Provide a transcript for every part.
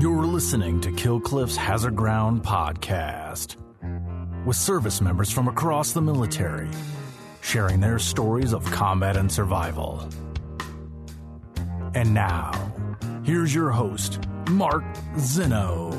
You're listening to Killcliff's Hazard Ground podcast with service members from across the military sharing their stories of combat and survival. And now, here's your host, Mark Zinno.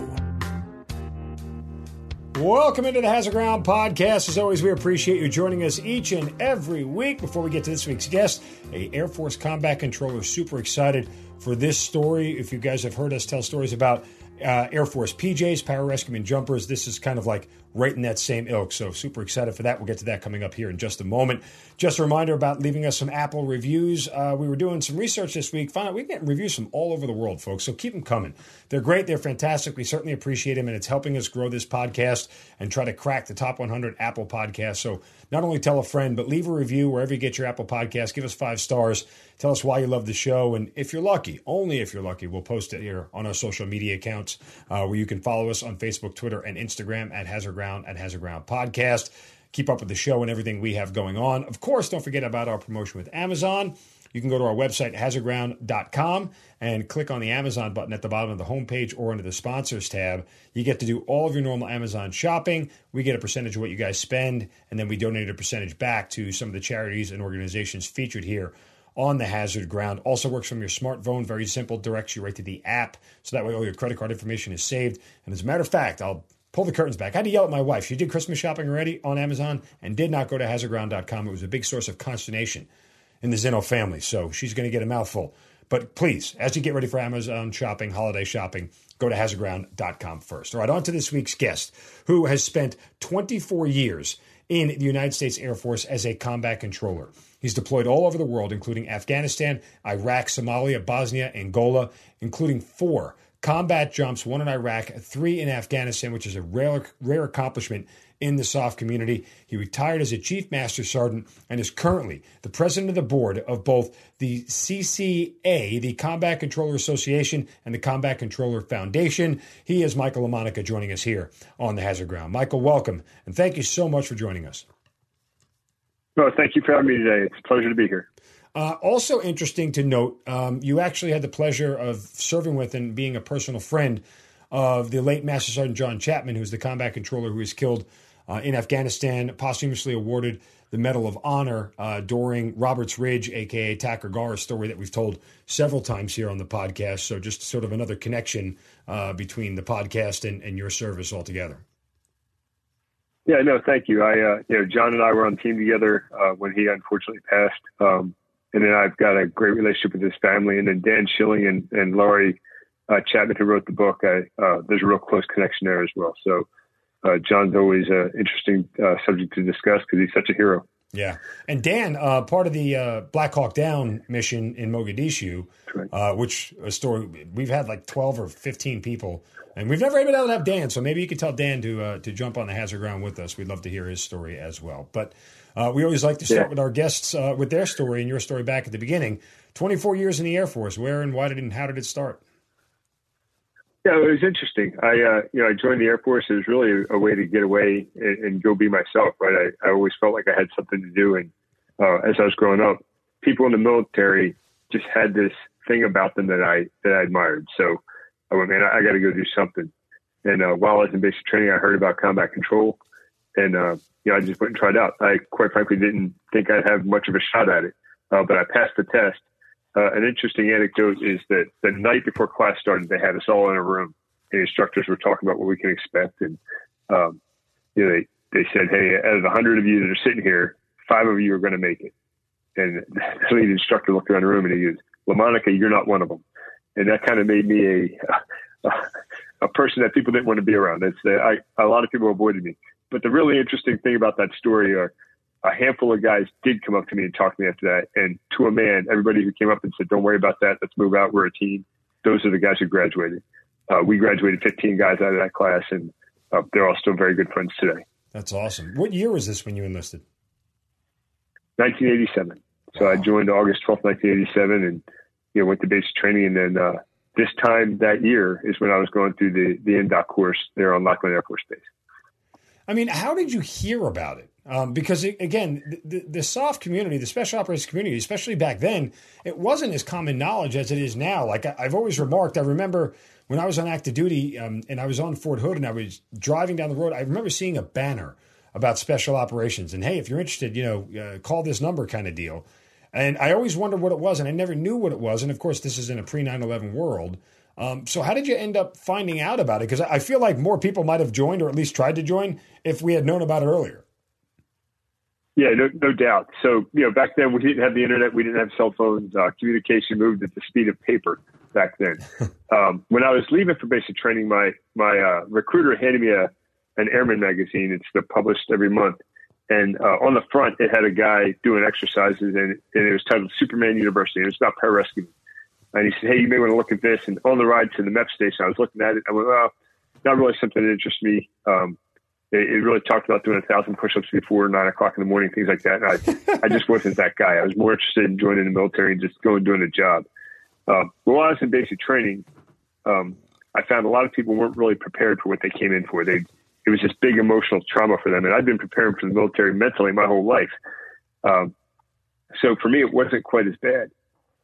Welcome into the Hazard Ground podcast. As always, we appreciate you joining us each and every week. Before we get to this week's guest, a Air Force combat controller, super excited for this story. If you guys have heard us tell stories about uh, Air Force PJs, pararescuemen jumpers, this is kind of like right in that same ilk. So super excited for that. We'll get to that coming up here in just a moment. Just a reminder about leaving us some Apple reviews. Uh, we were doing some research this week. Found out we get reviews from all over the world, folks. So keep them coming. They're great. They're fantastic. We certainly appreciate them, and it's helping us grow this podcast and try to crack the top 100 Apple podcasts. So not only tell a friend, but leave a review wherever you get your Apple podcast. Give us five stars. Tell us why you love the show. And if you're lucky, only if you're lucky, we'll post it here on our social media accounts uh, where you can follow us on Facebook, Twitter, and Instagram at Hazard Ground at Hazard Ground Podcast. Keep up with the show and everything we have going on. Of course, don't forget about our promotion with Amazon. You can go to our website, hazardground.com, and click on the Amazon button at the bottom of the homepage or under the sponsors tab. You get to do all of your normal Amazon shopping. We get a percentage of what you guys spend, and then we donate a percentage back to some of the charities and organizations featured here on the hazard ground. Also works from your smartphone, very simple, directs you right to the app. So that way all your credit card information is saved. And as a matter of fact, I'll pull the curtains back. I had to yell at my wife. She did Christmas shopping already on Amazon and did not go to hazardground.com. It was a big source of consternation in the Zinno family. So she's going to get a mouthful. But please, as you get ready for Amazon shopping, holiday shopping, go to hazardground.com first. All right, on to this week's guest, who has spent 24 years in the United States Air Force as a combat controller. He's deployed all over the world, including Afghanistan, Iraq, Somalia, Bosnia, Angola, including four combat jumps, one in Iraq, three in Afghanistan, which is a rare, rare accomplishment in the soft community. He retired as a Chief Master Sergeant and is currently the president of the board of both the CCA, the Combat Controller Association, and the Combat Controller Foundation. He is Michael LaMonica joining us here on the Hazard Ground. Michael, welcome, and thank you so much for joining us. No, thank you for having me today. It's a pleasure to be here. Uh, also interesting to note, um, you actually had the pleasure of serving with and being a personal friend of the late Master Sergeant John Chapman, who's the combat controller who was killed uh, in Afghanistan, posthumously awarded the Medal of Honor uh, during Roberts Ridge, aka Takur Ghar, a story that we've told several times here on the podcast. So just sort of another connection uh, between the podcast and, and your service altogether. Yeah, no, thank you. I, uh, you know, John and I were on team together uh, when he unfortunately passed. Um, and then I've got a great relationship with his family. And then Dan Schilling and, and Lori uh, Chapman, who wrote the book, I, uh, there's a real close connection there as well. So uh, John's always an interesting uh, subject to discuss because he's such a hero. Yeah, and Dan, uh, part of the uh, Black Hawk Down mission in Mogadishu, right. uh, which a story we've had like twelve or fifteen people, and we've never been able to have Dan. So maybe you could tell Dan to uh, to jump on the hazard ground with us. We'd love to hear his story as well. But uh, we always like to start yeah. with our guests uh, with their story and your story back at the beginning. Twenty four years in the Air Force. Where and why did and how did it start? Yeah, it was interesting. I, uh, you know, I joined the Air Force. It was really a way to get away and, and go be myself. Right. I, I always felt like I had something to do. And uh, as I was growing up, people in the military just had this thing about them that I that I admired. So I went, man, I, I got to go do something. And uh, while I was in basic training, I heard about combat control, and uh, you know, I just went and tried out. I quite frankly didn't think I'd have much of a shot at it, uh, but I passed the test uh, an interesting anecdote is that the night before class started, they had us all in a room. and instructors were talking about what we can expect, and um, you know, they they said, "Hey, out of the hundred of you that are sitting here, five of you are going to make it." And the lead instructor looked around the room and he goes, "LaMonica, you're not one of them." And that kind of made me a a, a person that people didn't want to be around. It's I, a lot of people avoided me. But the really interesting thing about that story are a handful of guys did come up to me and talk to me after that. And to a man, everybody who came up and said, "Don't worry about that. Let's move out. We're a team." Those are the guys who graduated. Uh, we graduated 15 guys out of that class, and uh, they're all still very good friends today. That's awesome. What year was this when you enlisted? 1987. So wow. I joined August 12th, 1987, and you know went to basic training, and then uh, this time that year is when I was going through the the INDOC course there on Lackland Air Force Base. I mean, how did you hear about it? Um, because it, again, the, the SOF community, the special operations community, especially back then, it wasn't as common knowledge as it is now. Like I, have always remarked, I remember when I was on active duty um, and I was on Fort Hood and I was driving down the road, I remember seeing a banner about special operations and hey, if you're interested, you know, uh, call this number kind of deal. And I always wondered what it was, and I never knew what it was. And of course, this is in a pre 9 11 world. Um, so, how did you end up finding out about it? Because I feel like more people might have joined or at least tried to join if we had known about it earlier. Yeah, no, no doubt. So, you know, back then we didn't have the internet, we didn't have cell phones. Uh, communication moved at the speed of paper back then. um, when I was leaving for basic training, my my uh, recruiter handed me a an airman magazine. It's the published every month, and uh, on the front it had a guy doing exercises, and, and it was titled Superman University. And it was about pararescue. And he said, "Hey, you may want to look at this." And on the ride to the MEP station, I was looking at it. I went, "Well, not really something that interests me." Um, it, it, really talked about doing a thousand push-ups before nine o'clock in the morning, things like that. And I, I just wasn't that guy. I was more interested in joining the military and just going doing a job. Um, while I was in basic training, um, I found a lot of people weren't really prepared for what they came in for. They it was this big emotional trauma for them, and I'd been preparing for the military mentally my whole life. Um, so for me, it wasn't quite as bad.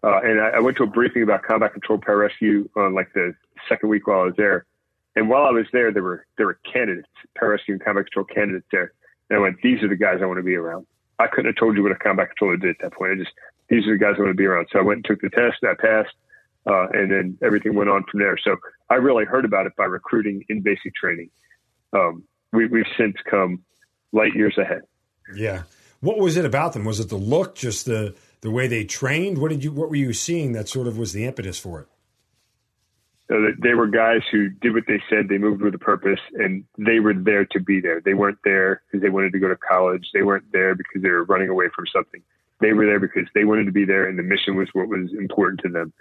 Uh, and I, I, went to a briefing about combat control pararescue on like the second week while I was there. And while I was there, there were there were candidates, pararescue and combat control candidates there. And I went, these are the guys I want to be around. I couldn't have told you what a combat controller did at that point. I just these are the guys I want to be around. So I went and took the test, and I passed, uh, and then everything went on from there. So I really heard about it by recruiting in basic training. Um, we, we've since come light years ahead. Yeah. What was it about them? Was it the look, just the the way they trained? What did you what were you seeing that sort of was the impetus for it? So they were guys who did what they said. They moved with a purpose, and they were there to be there. They weren't there because they wanted to go to college. They weren't there because they were running away from something. They were there because they wanted to be there, and the mission was what was important to them.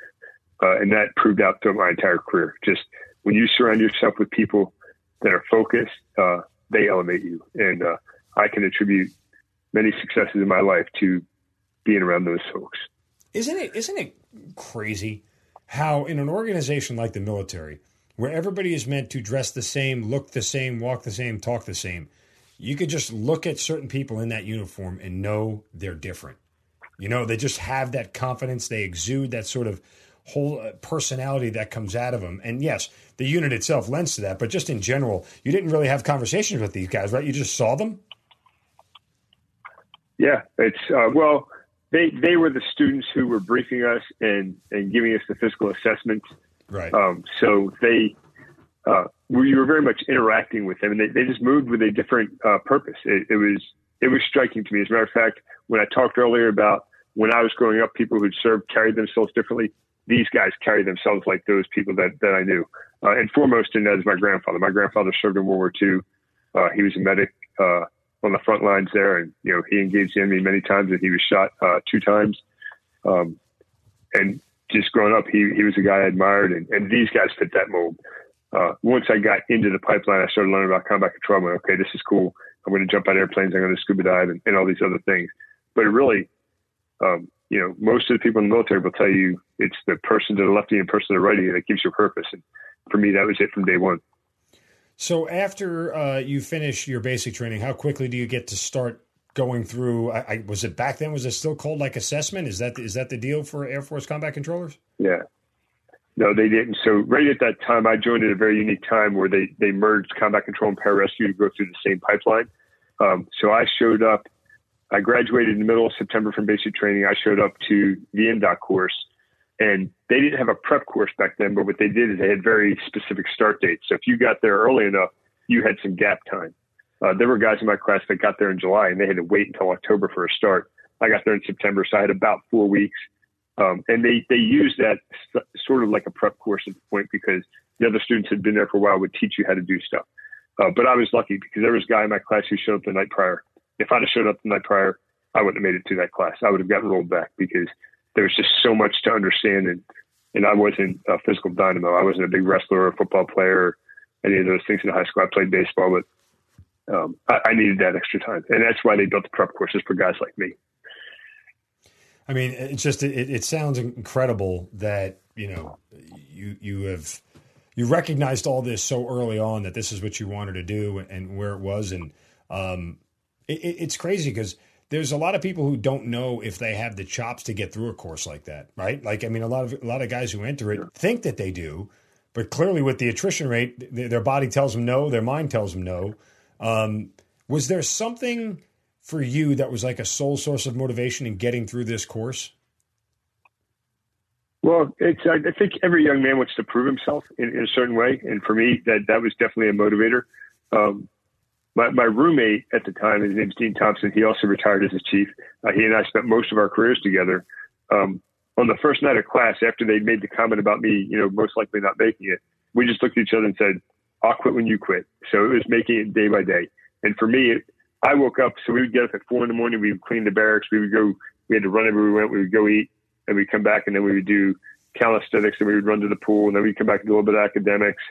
Uh, and that proved out throughout my entire career. Just when you surround yourself with people that are focused, uh, they elevate you. And uh, I can attribute many successes in my life to being around those folks. Isn't it? Isn't it crazy how in an organization like the military, where everybody is meant to dress the same, look the same, walk the same, talk the same, you could just look at certain people in that uniform and know they're different. You know, they just have that confidence. They exude that sort of whole uh, personality that comes out of them. And yes, the unit itself lends to that, but just in general, you didn't really have conversations with these guys, right? You just saw them. Yeah, it's uh, well, they they were the students who were briefing us and and giving us the physical assessments. Right. Um, so they uh, we were very much interacting with them, and they, they just moved with a different uh, purpose. It, it was it was striking to me. As a matter of fact, when I talked earlier about when I was growing up, people who'd served carried themselves differently these guys carry themselves like those people that, that I knew. Uh, and foremost in that is my grandfather. My grandfather served in World War II. Uh, he was a medic uh, on the front lines there, and you know he engaged the enemy many times, and he was shot uh, two times. Um, and just growing up, he he was a guy I admired, and, and these guys fit that mold. Uh, once I got into the pipeline, I started learning about combat control. I went, okay, this is cool. I'm going to jump out of airplanes. I'm going to scuba dive and, and all these other things. But really, um, you know, most of the people in the military will tell you it's the person to the left and person to the right that gives you purpose. And for me, that was it from day one. So after uh, you finish your basic training, how quickly do you get to start going through? I, I, was it back then? Was it still called like assessment? Is that is that the deal for Air Force combat controllers? Yeah. No, they didn't. So right at that time, I joined at a very unique time where they they merged combat control and pararescue to go through the same pipeline. Um, so I showed up I graduated in the middle of September from basic training. I showed up to the INDOC course, and they didn't have a prep course back then. But what they did is they had very specific start dates. So if you got there early enough, you had some gap time. Uh, there were guys in my class that got there in July, and they had to wait until October for a start. I got there in September, so I had about four weeks. Um, and they they used that st- sort of like a prep course at the point because the other students had been there for a while would teach you how to do stuff. Uh, but I was lucky because there was a guy in my class who showed up the night prior if I'd have showed up the night prior, I wouldn't have made it to that class. I would have gotten rolled back because there was just so much to understand, and and I wasn't a physical dynamo. I wasn't a big wrestler or football player, or any of those things in high school. I played baseball, but um, I, I needed that extra time, and that's why they built the prep courses for guys like me. I mean, it's just it, it sounds incredible that you know you you have you recognized all this so early on that this is what you wanted to do and, and where it was and um, it, it's crazy because there's a lot of people who don't know if they have the chops to get through a course like that, right? Like, I mean, a lot of a lot of guys who enter it think that they do, but clearly with the attrition rate, their body tells them no, their mind tells them no. Um, was there something for you that was like a sole source of motivation in getting through this course? Well, it's I think every young man wants to prove himself in, in a certain way, and for me, that that was definitely a motivator. Um, my, my roommate at the time, his name's Dean Thompson. He also retired as a chief. Uh, he and I spent most of our careers together. Um, on the first night of class, after they made the comment about me, you know, most likely not making it, we just looked at each other and said, "I'll quit when you quit." So it was making it day by day. And for me, it, I woke up. So we would get up at four in the morning. We would clean the barracks. We would go. We had to run everywhere we went. We would go eat, and we'd come back, and then we would do calisthenics, and we would run to the pool, and then we'd come back and do a little bit of academics.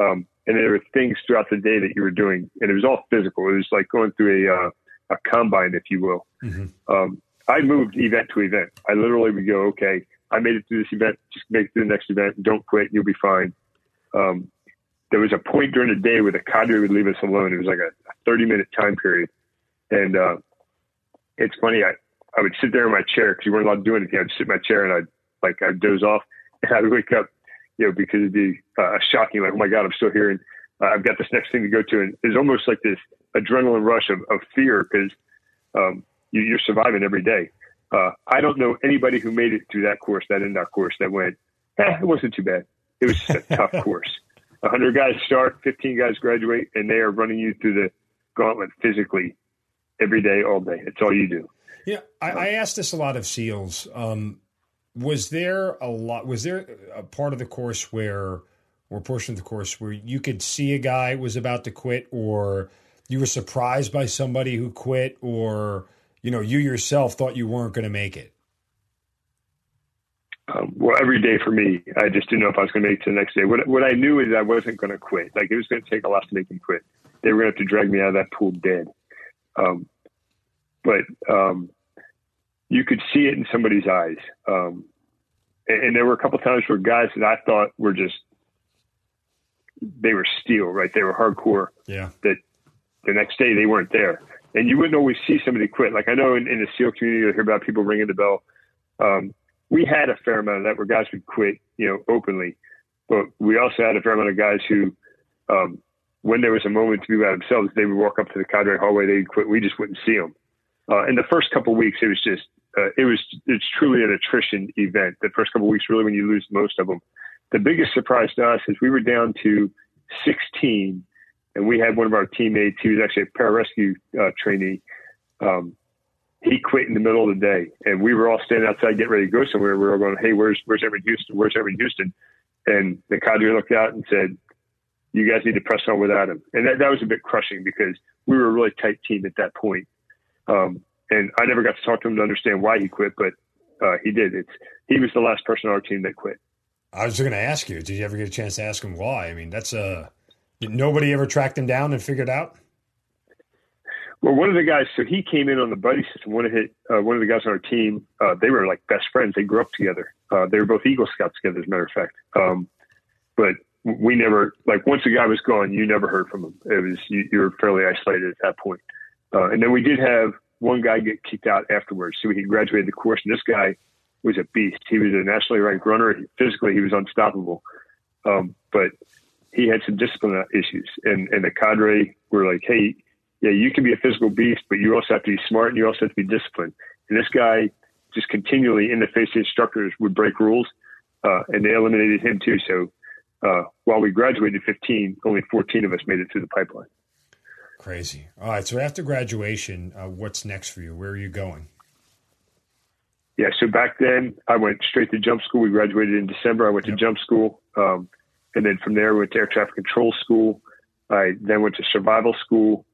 Um, and there were things throughout the day that you were doing, and it was all physical. It was like going through a uh, a combine, if you will. Mm-hmm. Um, I moved event to event. I literally would go, okay, I made it through this event, just make it through the next event. Don't quit, you'll be fine. Um, there was a point during the day where the cadre would leave us alone. It was like a, 30 minute time period, and uh, it's funny. I I would sit there in my chair because you weren't allowed to do anything. I'd sit in my chair and I'd like I'd doze off, and I'd wake up you know, because it'd be uh, shocking. Like, oh my God, I'm still here, and uh, I've got this next thing to go to, and it's almost like this adrenaline rush of, of fear because um, you, you're surviving every day. Uh, I don't know anybody who made it through that course, that INDOC course, that went, eh, it wasn't too bad. It was a tough course. 100 guys start, 15 guys graduate, and they are running you through the gauntlet physically every day, all day. It's all you do. Yeah, I, I asked this a lot of SEALs. Um, was there a lot was there a part of the course where or portion of the course where you could see a guy was about to quit or you were surprised by somebody who quit or you know you yourself thought you weren't going to make it? Um, well every day for me i just didn't know if i was going to make it to the next day. What, what i knew is i wasn't going to quit. Like it was going to take a lot to make me quit. They were going to have to drag me out of that pool dead. Um, but um, you could see it in somebody's eyes. Um, and, and, there were a couple times where guys that I thought were just they were steel, right? They were hardcore. Yeah. That the next day they weren't there, and you wouldn't always see somebody quit. Like I know in, in the SEAL community, you hear about people ringing the bell. Um, we had a fair amount of that where guys would quit, you know, openly, but we also had a fair amount of guys who, um, when there was a moment to be by themselves, they would walk up to the cadre hallway, they'd quit. We just wouldn't see them. Uh, in the first couple of weeks, it was just uh, it was it's truly an attrition event. The first couple of weeks, really, when you lose most of them. The biggest surprise to us is we were down to 16, and we had one of our teammates. He was actually a pararescue uh, trainee. Um, he quit in the middle of the day, and we were all standing outside getting ready to go somewhere. We were all going, "Hey, where's where's Everett Houston? Where's Everett Houston?" And the cadre looked out and said, "You guys need to press on without him." And that that was a bit crushing because we were a really tight team at that point. Um, and I never got to talk to him to understand why he quit, but uh, he did. It's he was the last person on our team that quit. I was going to ask you, did you ever get a chance to ask him why? I mean, that's a uh, nobody ever tracked him down and figured out. Well, one of the guys, so he came in on the buddy system. One of his, uh, one of the guys on our team, uh, they were like best friends. They grew up together. Uh, they were both Eagle Scouts together, as a matter of fact. Um, but we never, like, once the guy was gone, you never heard from him. It was you, you were fairly isolated at that point. Uh, and then we did have one guy get kicked out afterwards. So he graduated the course, and this guy was a beast. He was a nationally ranked runner. Physically, he was unstoppable. Um, but he had some discipline issues, and and the cadre were like, "Hey, yeah, you can be a physical beast, but you also have to be smart, and you also have to be disciplined." And this guy just continually, in the face of instructors, would break rules, uh, and they eliminated him too. So uh, while we graduated 15, only 14 of us made it through the pipeline. Crazy. All right. So after graduation, uh, what's next for you? Where are you going? Yeah. So back then, I went straight to jump school. We graduated in December. I went yep. to jump school, um, and then from there, I went to air traffic control school. I then went to survival school.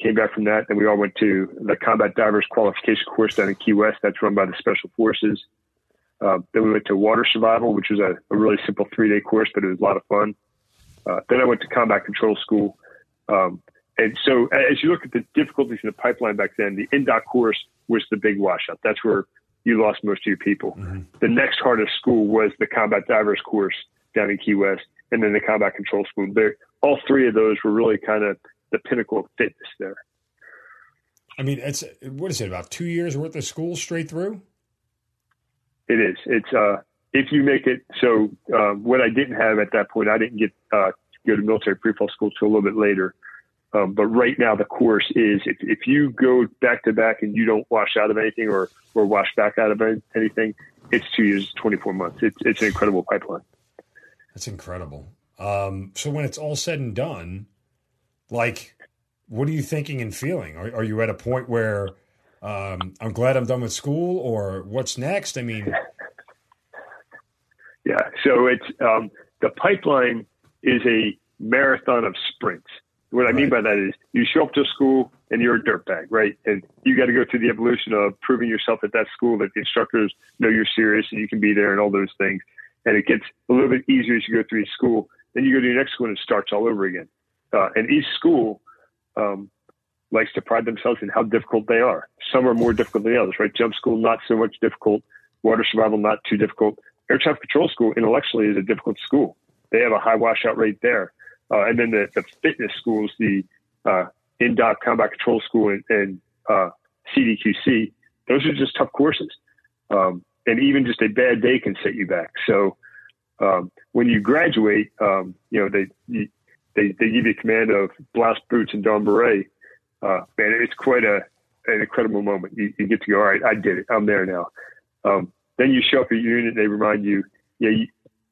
Came back from that, and we all went to the combat divers qualification course down in Key West. That's run by the Special Forces. Uh, then we went to water survival, which was a, a really simple three day course, but it was a lot of fun. Uh, then I went to combat control school. Um, and so as you look at the difficulties in the pipeline back then, the INDOC course was the big washout. That's where you lost most of your people. Mm-hmm. The next hardest school was the combat divers course down in Key West, and then the combat control school. There, all three of those were really kind of the pinnacle of fitness there. I mean, it's what is it about two years worth of school straight through? It is. It's uh, if you make it so, um, what I didn't have at that point, I didn't get uh, go to military freefall school till a little bit later. Um, but right now, the course is if, if you go back to back and you don't wash out of anything or, or wash back out of anything, it's two years, 24 months. It's, it's an incredible pipeline. That's incredible. Um, so when it's all said and done, like, what are you thinking and feeling? Are, are you at a point where um, I'm glad I'm done with school or what's next? I mean, yeah. So it's um, the pipeline is a marathon of sprints. What I mean by that is you show up to school and you're a dirtbag, right? And you got to go through the evolution of proving yourself at that school that the instructors know you're serious and you can be there and all those things. And it gets a little bit easier as you go through school. Then you go to your next school and it starts all over again. Uh, and each school um, likes to pride themselves in how difficult they are. Some are more difficult than others, right? Jump school, not so much difficult. Water survival, not too difficult. Air traffic control school intellectually is a difficult school. They have a high washout rate there. Uh, and then the, the fitness schools, the uh, INDOC Combat Control School and, and uh, CDQC, those are just tough courses. Um, and even just a bad day can set you back. So um, when you graduate, um, you know, they, they, they give you command of blast boots and dawn beret. Uh, man, it's quite a, an incredible moment. You, you, get to go, all right, I did it. I'm there now. Um, then you show up at your unit and they remind you, yeah, you,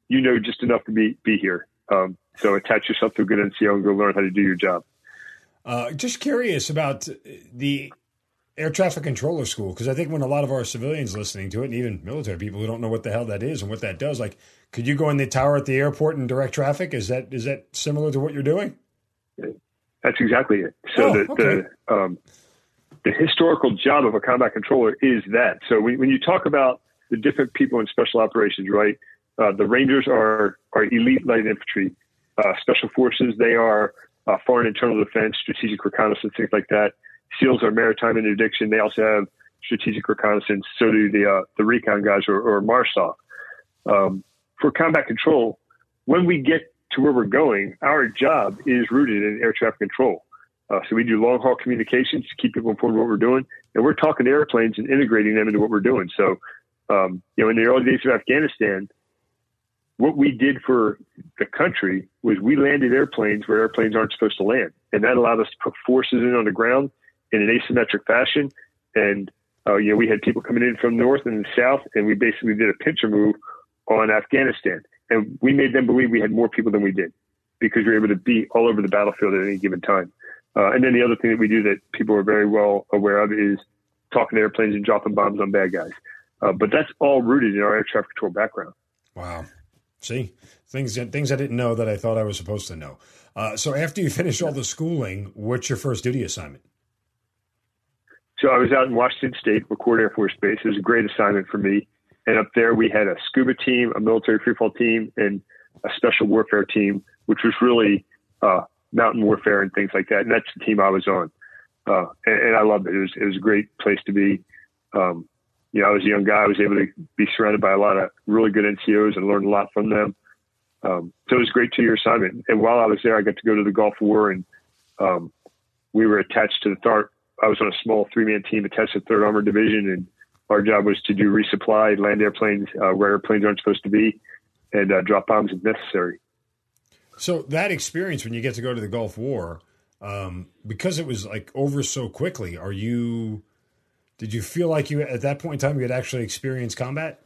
you know just enough to be, be here. Um, so attach yourself to a good NCO and go learn how to do your job. Uh, just curious about the air traffic controller school because I think when a lot of our civilians listening to it, and even military people who don't know what the hell that is and what that does, like, could you go in the tower at the airport and direct traffic? Is that is that similar to what you're doing? That's exactly it. So oh, the okay. the, um, the historical job of a combat controller is that. So when, when you talk about the different people in special operations, right? Uh, the Rangers are are elite light infantry. Uh, special forces, they are uh, foreign internal defense, strategic reconnaissance, things like that. SEALs are maritime interdiction. They also have strategic reconnaissance. So do the uh, the recon guys or, or MARSOC. Um, for combat control, when we get to where we're going, our job is rooted in air traffic control. Uh, so we do long haul communications to keep people informed of what we're doing, and we're talking to airplanes and integrating them into what we're doing. So, um, you know, in the early days of Afghanistan, what we did for the country was we landed airplanes where airplanes aren't supposed to land. And that allowed us to put forces in on the ground in an asymmetric fashion. And, uh, you know, we had people coming in from north and the south, and we basically did a pincher move on Afghanistan. And we made them believe we had more people than we did because we were able to be all over the battlefield at any given time. Uh, and then the other thing that we do that people are very well aware of is talking to airplanes and dropping bombs on bad guys. Uh, but that's all rooted in our air traffic control background. Wow. See things things I didn't know that I thought I was supposed to know. Uh, so after you finish all the schooling, what's your first duty assignment? So I was out in Washington State, McChord Air Force Base. It was a great assignment for me. And up there, we had a scuba team, a military freefall team, and a special warfare team, which was really uh, mountain warfare and things like that. And that's the team I was on. Uh, and, and, I loved it. It was, it was a great place to be. Um, you know, I was a young guy. I was able to be surrounded by a lot of really good NCOs and learn a lot from them. Um, so it was a great two year assignment. And while I was there, I got to go to the Gulf War and um, we were attached to the third. I was on a small three man team attached to the Third Armored Division, and our job was to do resupply, land airplanes uh, where airplanes aren't supposed to be, and uh, drop bombs if necessary. So that experience when you get to go to the Gulf War, um, because it was like over so quickly, are you did you feel like you at that point in time you had actually experienced combat?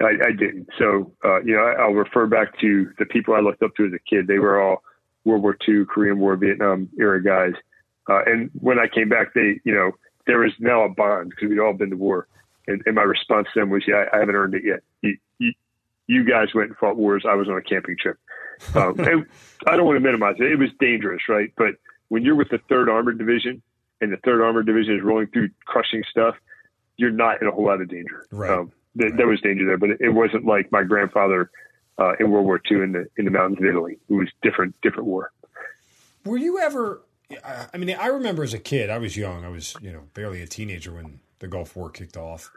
I, I didn't. So uh, you know, I, will refer back to the people I looked up to as a kid. They were all World War II, Korean War, Vietnam era guys. Uh, and when I came back, they, you know, there was now a bond because we'd all been to war. And, and my response to them was, "Yeah, I, haven't earned it yet. You, you, you, guys went and fought wars. I was on a camping trip. Um, I don't want to minimize it. It was dangerous, right? But when you're with the Third Armored Division, and the Third Armored Division is rolling through crushing stuff, you're not in a whole lot of danger. Right. Um, th- right. There was danger there, but it, it wasn't like my grandfather uh, in World War II in the in the mountains of Italy. It was different, different war. Were you ever? I mean, I remember as a kid, I was young. I was, you know, barely a teenager when the Gulf War kicked off.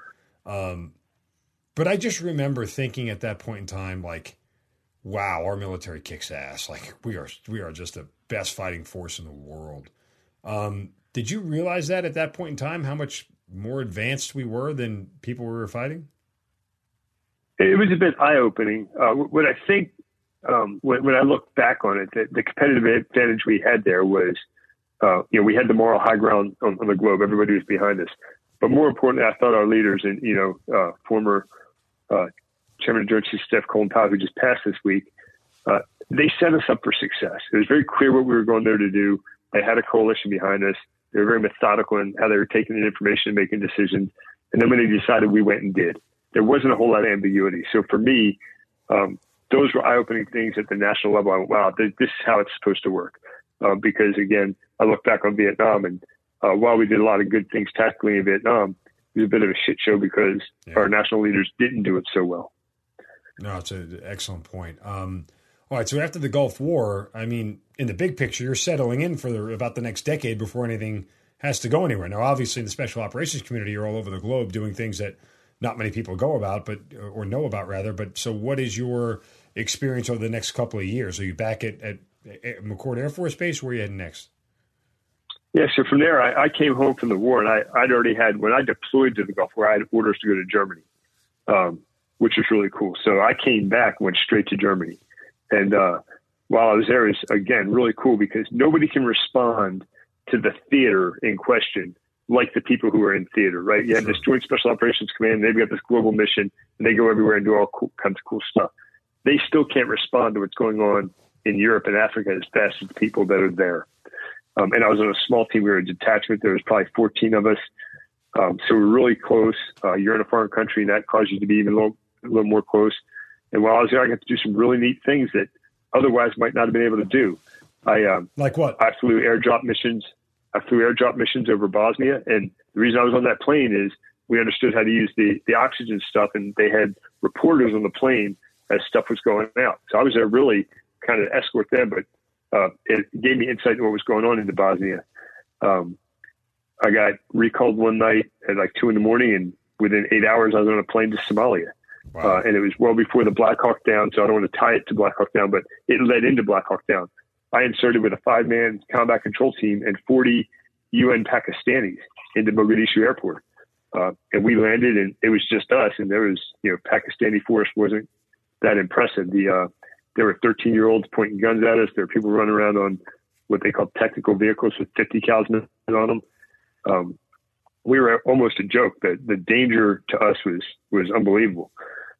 Um, but I just remember thinking at that point in time, like, wow, our military kicks ass. Like we are, we are just the best fighting force in the world. Um, did you realize that at that point in time, how much more advanced we were than people we were fighting? It was a bit eye opening. Uh, what I think um, when, when, I look back on it, the, the, competitive advantage we had there was, uh, you know, we had the moral high ground on, on, the globe. Everybody was behind us. But more importantly, I thought our leaders and, you know, uh, former uh, Chairman of Joint Chiefs Steph Colin Powell, who just passed this week, uh, they set us up for success. It was very clear what we were going there to do. They had a coalition behind us. They were very methodical in how they were taking the information and making decisions. And then when they decided, we went and did. There wasn't a whole lot of ambiguity. So for me, um, those were eye-opening things at the national level. I went, wow, this is how it's supposed to work. Uh, because again, I look back on Vietnam, and uh, while we did a lot of good things tactically in Vietnam, it was a bit of a shit show because yeah. our national leaders didn't do it so well. No, it's an excellent point. Um, all right, so after the Gulf War, I mean, in the big picture, you're settling in for the, about the next decade before anything has to go anywhere. Now, obviously, in the special operations community, you're all over the globe doing things that not many people go about, but or know about rather. But so, what is your experience over the next couple of years? Are you back at, at, at McChord Air Force Base? Where are you heading next? Yeah, so from there, I, I came home from the war, and I, would already had when I deployed to the Gulf War, I had orders to go to Germany, um, which was really cool. So I came back, went straight to Germany, and uh, while I was there, is again really cool because nobody can respond to the theater in question like the people who are in theater, right? You have this Joint Special Operations Command, they've got this global mission, and they go everywhere and do all cool, kinds of cool stuff. They still can't respond to what's going on in Europe and Africa as fast as the people that are there. Um, and I was on a small team. We were a detachment. There was probably 14 of us. Um, so we're really close. Uh, you're in a foreign country, and that causes you to be even a little, a little more close. And while I was there, I got to do some really neat things that otherwise might not have been able to do. I um, like what? I flew airdrop missions. I flew airdrop missions over Bosnia, and the reason I was on that plane is we understood how to use the the oxygen stuff, and they had reporters on the plane as stuff was going out. So I was there really kind of escort them, but uh, it gave me insight into what was going on in the Bosnia. Um, I got recalled one night at like two in the morning, and within eight hours, I was on a plane to Somalia. Wow. Uh, and it was well before the Black Hawk Down, so I don't want to tie it to Black Hawk Down, but it led into Black Hawk Down. I inserted with a five man combat control team and 40 UN Pakistanis into Mogadishu airport. Uh, and we landed and it was just us. And there was, you know, Pakistani force wasn't that impressive. The, uh, there were 13 year olds pointing guns at us. There were people running around on what they call technical vehicles with 50 cals on them. Um, we were almost a joke. The, the danger to us was, was unbelievable.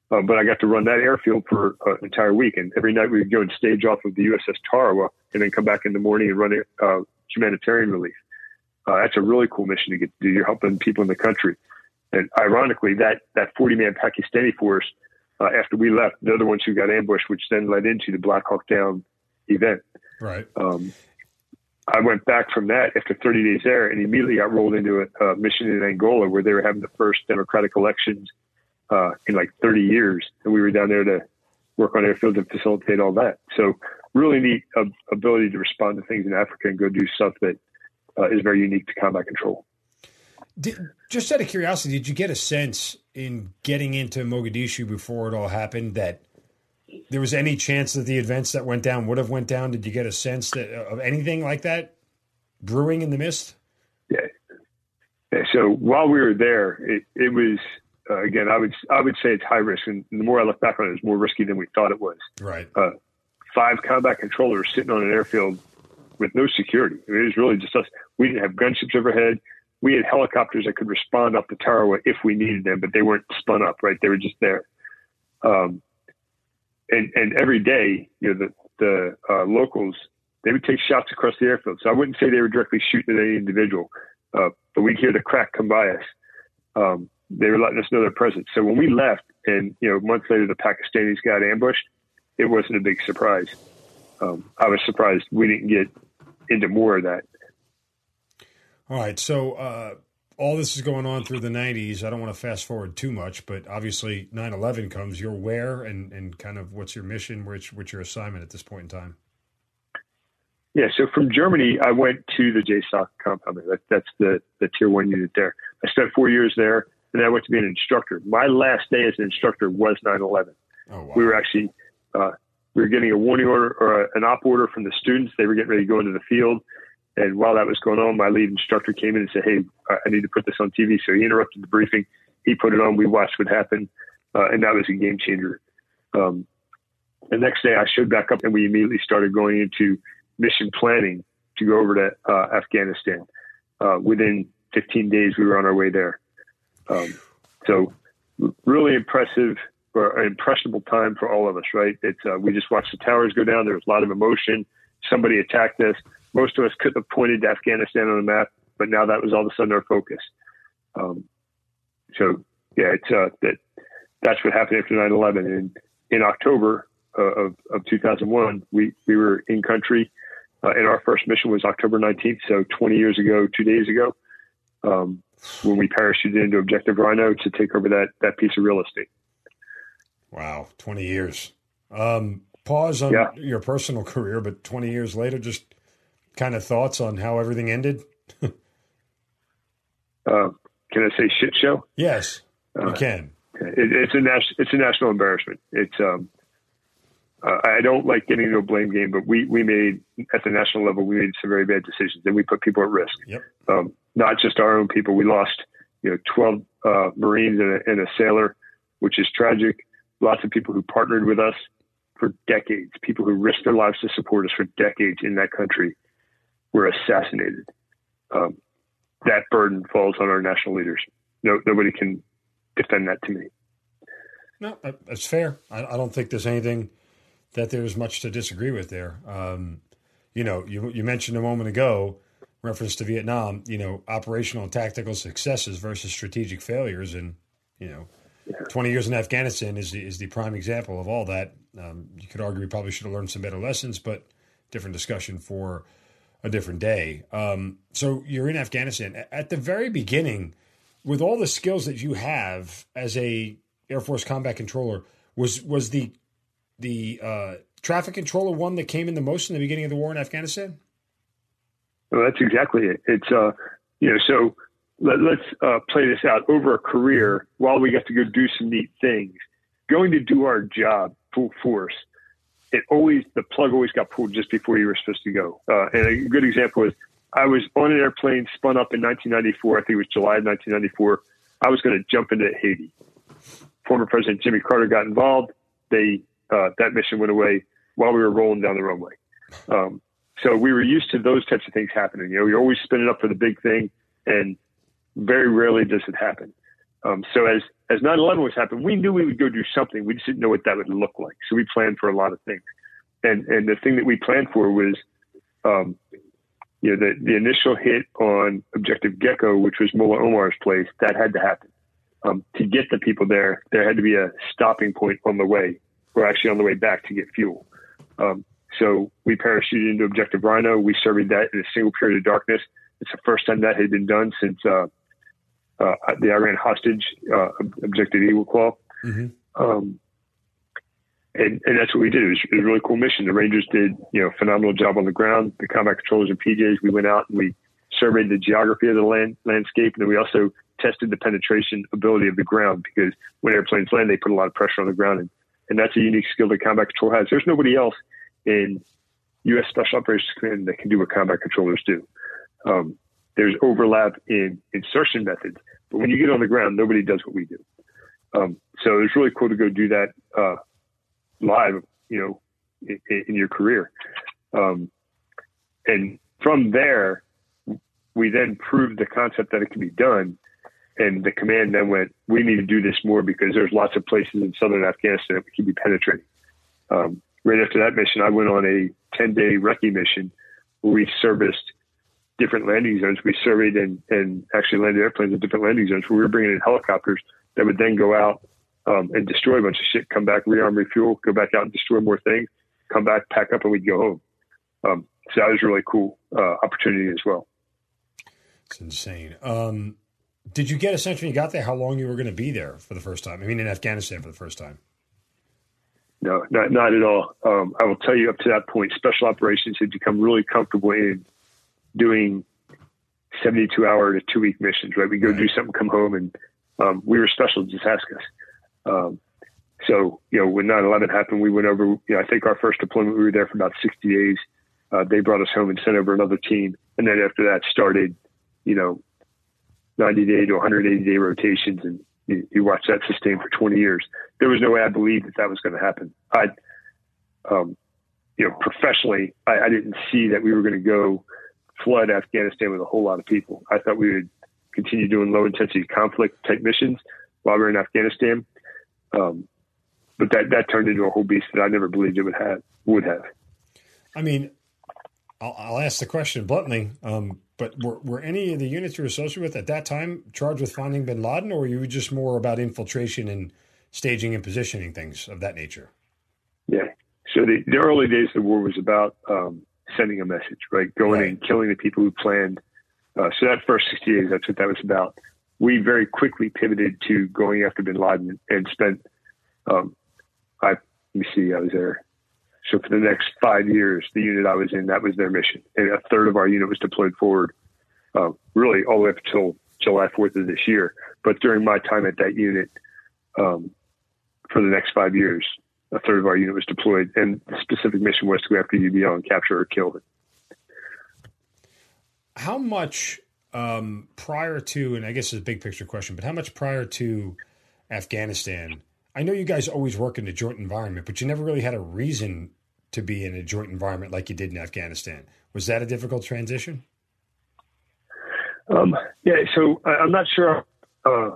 Uh, but I got to run that airfield for uh, an entire week. And every night we would go and stage off of the USS Tarawa and then come back in the morning and run uh, humanitarian relief. Uh, that's a really cool mission to get to do. You're helping people in the country. And ironically, that, that 40 man Pakistani force, uh, after we left, they're the ones who got ambushed, which then led into the Black Hawk Down event. Right. Um, I went back from that after 30 days there and immediately got rolled into a, a mission in Angola where they were having the first democratic elections uh, in like 30 years, and we were down there to work on airfields and facilitate all that. So really neat uh, ability to respond to things in Africa and go do stuff that uh, is very unique to combat control. Did, just out of curiosity, did you get a sense in getting into Mogadishu before it all happened that there was any chance that the events that went down would have went down? Did you get a sense that of anything like that brewing in the mist? Yeah. yeah so while we were there, it, it was uh, again, I would I would say it's high risk, and the more I look back on it, it's more risky than we thought it was. Right. Uh, five combat controllers sitting on an airfield with no security. I mean, it was really just us. We didn't have gunships overhead. We had helicopters that could respond up the Tarawa if we needed them, but they weren't spun up. Right, they were just there. Um, and and every day, you know, the the uh, locals they would take shots across the airfield. So I wouldn't say they were directly shooting at any individual, uh, but we'd hear the crack come by us. Um, they were letting us know their presence. So when we left, and you know, months later, the Pakistanis got ambushed. It wasn't a big surprise. Um, I was surprised we didn't get into more of that. All right, so uh, all this is going on through the '90s. I don't want to fast forward too much, but obviously 9/11 comes. You're where, and and kind of what's your mission? Which what's your assignment at this point in time? Yeah, so from Germany, I went to the JSOC compound. That, that's the, the tier one unit there. I spent four years there and I went to be an instructor. My last day as an instructor was 9/11. Oh, wow. We were actually uh, we were getting a warning order or an op order from the students. They were getting ready to go into the field, and while that was going on, my lead instructor came in and said, "Hey, I need to put this on TV." So he interrupted the briefing. He put it on. We watched what happened. uh, and that was a game changer. Um, the next day, I showed back up, and we immediately started going into mission planning to go over to uh, Afghanistan. Uh, within 15 days, we were on our way there. Um, so, really impressive or an impressionable time for all of us, right? It's uh, we just watched the towers go down. There was a lot of emotion. Somebody attacked us. Most of us couldn't have pointed to Afghanistan on the map, but now that was all of a sudden our focus. Um, so yeah, it's uh, that that's what happened after 9/11. And in October uh, of of 2001, we we were in country, uh, and our first mission was October 19th. So 20 years ago, two days ago, um, when we parachuted into Objective Rhino to take over that that piece of real estate. Wow, 20 years. Um, pause on yeah. your personal career, but 20 years later, just kind of thoughts on how everything ended? uh, can I say shit show? Yes, you uh, can. It, it's a national it's a national embarrassment. It's um, uh, I don't like getting into a blame game, but we we made at the national level we made some very bad decisions, and we put people at risk. Yep. Um, not just our own people. We lost you know 12 uh, Marines and a, and a sailor, which is tragic. Lots of people who partnered with us for decades, people who risked their lives to support us for decades in that country, were assassinated. Um, that burden falls on our national leaders. No, nobody can defend that to me. No, that's fair. I, I don't think there's anything that there's much to disagree with there. Um, you know, you, you mentioned a moment ago reference to Vietnam. You know, operational and tactical successes versus strategic failures, and you know, yeah. 20 years in Afghanistan is the, is the prime example of all that. Um, you could argue we probably should have learned some better lessons, but different discussion for a different day. Um, so you're in Afghanistan at the very beginning, with all the skills that you have as a Air Force combat controller. Was was the the uh, traffic controller one that came in the most in the beginning of the war in Afghanistan? Well, that's exactly it. It's uh, you know, so let, us uh, play this out over a career while we get to go do some neat things. Going to do our job full force, it always the plug always got pulled just before you were supposed to go. Uh, and a good example is I was on an airplane spun up in 1994. I think it was July of 1994. I was going to jump into Haiti. Former President Jimmy Carter got involved. They uh, that mission went away while we were rolling down the runway. Um, so we were used to those types of things happening. You know, you're always spinning up for the big thing, and very rarely does it happen. Um, so as as 9/11 was happening, we knew we would go do something. We just didn't know what that would look like. So we planned for a lot of things, and and the thing that we planned for was, um, you know, the the initial hit on Objective Gecko, which was Mullah Omar's place, that had to happen. Um, to get the people there, there had to be a stopping point on the way, or actually on the way back to get fuel. Um, so we parachuted into Objective Rhino. We surveyed that in a single period of darkness. It's the first time that had been done since uh, uh, the Iran hostage uh, Objective Eagle Claw. Mm-hmm. Um, and, and that's what we did. It was, it was, a really cool mission. The Rangers did, you know, phenomenal job on the ground. The combat controllers and PJs, we went out and we surveyed the geography of the land, landscape, and then we also tested the penetration ability of the ground because when airplanes land, they put a lot of pressure on the ground, and, and that's a unique skill that combat control has. There's nobody else in U.S. Special Operations Command that can do what combat controllers do. Um, there's overlap in insertion methods, but when you get on the ground, nobody does what we do. Um, so it's really cool to go do that uh, live, you know, in, in your career. Um, and from there, we then proved the concept that it can be done. And the command then went, we need to do this more because there's lots of places in southern Afghanistan that we can be penetrating. Um, right after that mission, I went on a 10 day recce mission where we serviced different landing zones. We surveyed and, and actually landed airplanes in different landing zones where we were bringing in helicopters that would then go out um, and destroy a bunch of shit, come back, rearm, refuel, go back out and destroy more things, come back, pack up, and we'd go home. Um, so that was a really cool uh, opportunity as well. It's insane. Um, did you get a sense when you got there how long you were going to be there for the first time? I mean, in Afghanistan for the first time. No, not not at all. Um, I will tell you, up to that point, special operations had become really comfortable in doing seventy-two hour to two-week missions. Right, we go right. do something, come home, and um, we were special. Just ask us. Um, so, you know, when 9/11 happened, we went over. You know, I think our first deployment, we were there for about 60 days. Uh, they brought us home and sent over another team, and then after that started, you know, 90 day to 180 day rotations, and you, you watch that sustain for 20 years. There was no way I believed that that was going to happen. I, um, you know, professionally, I, I didn't see that we were going to go flood Afghanistan with a whole lot of people. I thought we would continue doing low intensity conflict type missions while we are in Afghanistan. Um, but that, that turned into a whole beast that I never believed it would have, would have. I mean, I'll, I'll ask the question bluntly. Um, but were, were any of the units you were associated with at that time charged with finding bin Laden, or were you just more about infiltration and staging and positioning things of that nature? Yeah. So the, the early days of the war was about um, sending a message, right? Going right. and killing the people who planned. Uh, so that first 60 days, that's what that was about. We very quickly pivoted to going after bin Laden and spent, um, I, let me see, I was there so for the next five years, the unit I was in, that was their mission. And a third of our unit was deployed forward, uh, really all the way up until July 4th of this year. But during my time at that unit, um, for the next five years, a third of our unit was deployed. And the specific mission was to go after UBL and capture or kill it. How much um, prior to, and I guess it's a big picture question, but how much prior to Afghanistan I know you guys always work in a joint environment, but you never really had a reason to be in a joint environment like you did in Afghanistan. Was that a difficult transition? Um, yeah, so I'm not sure uh,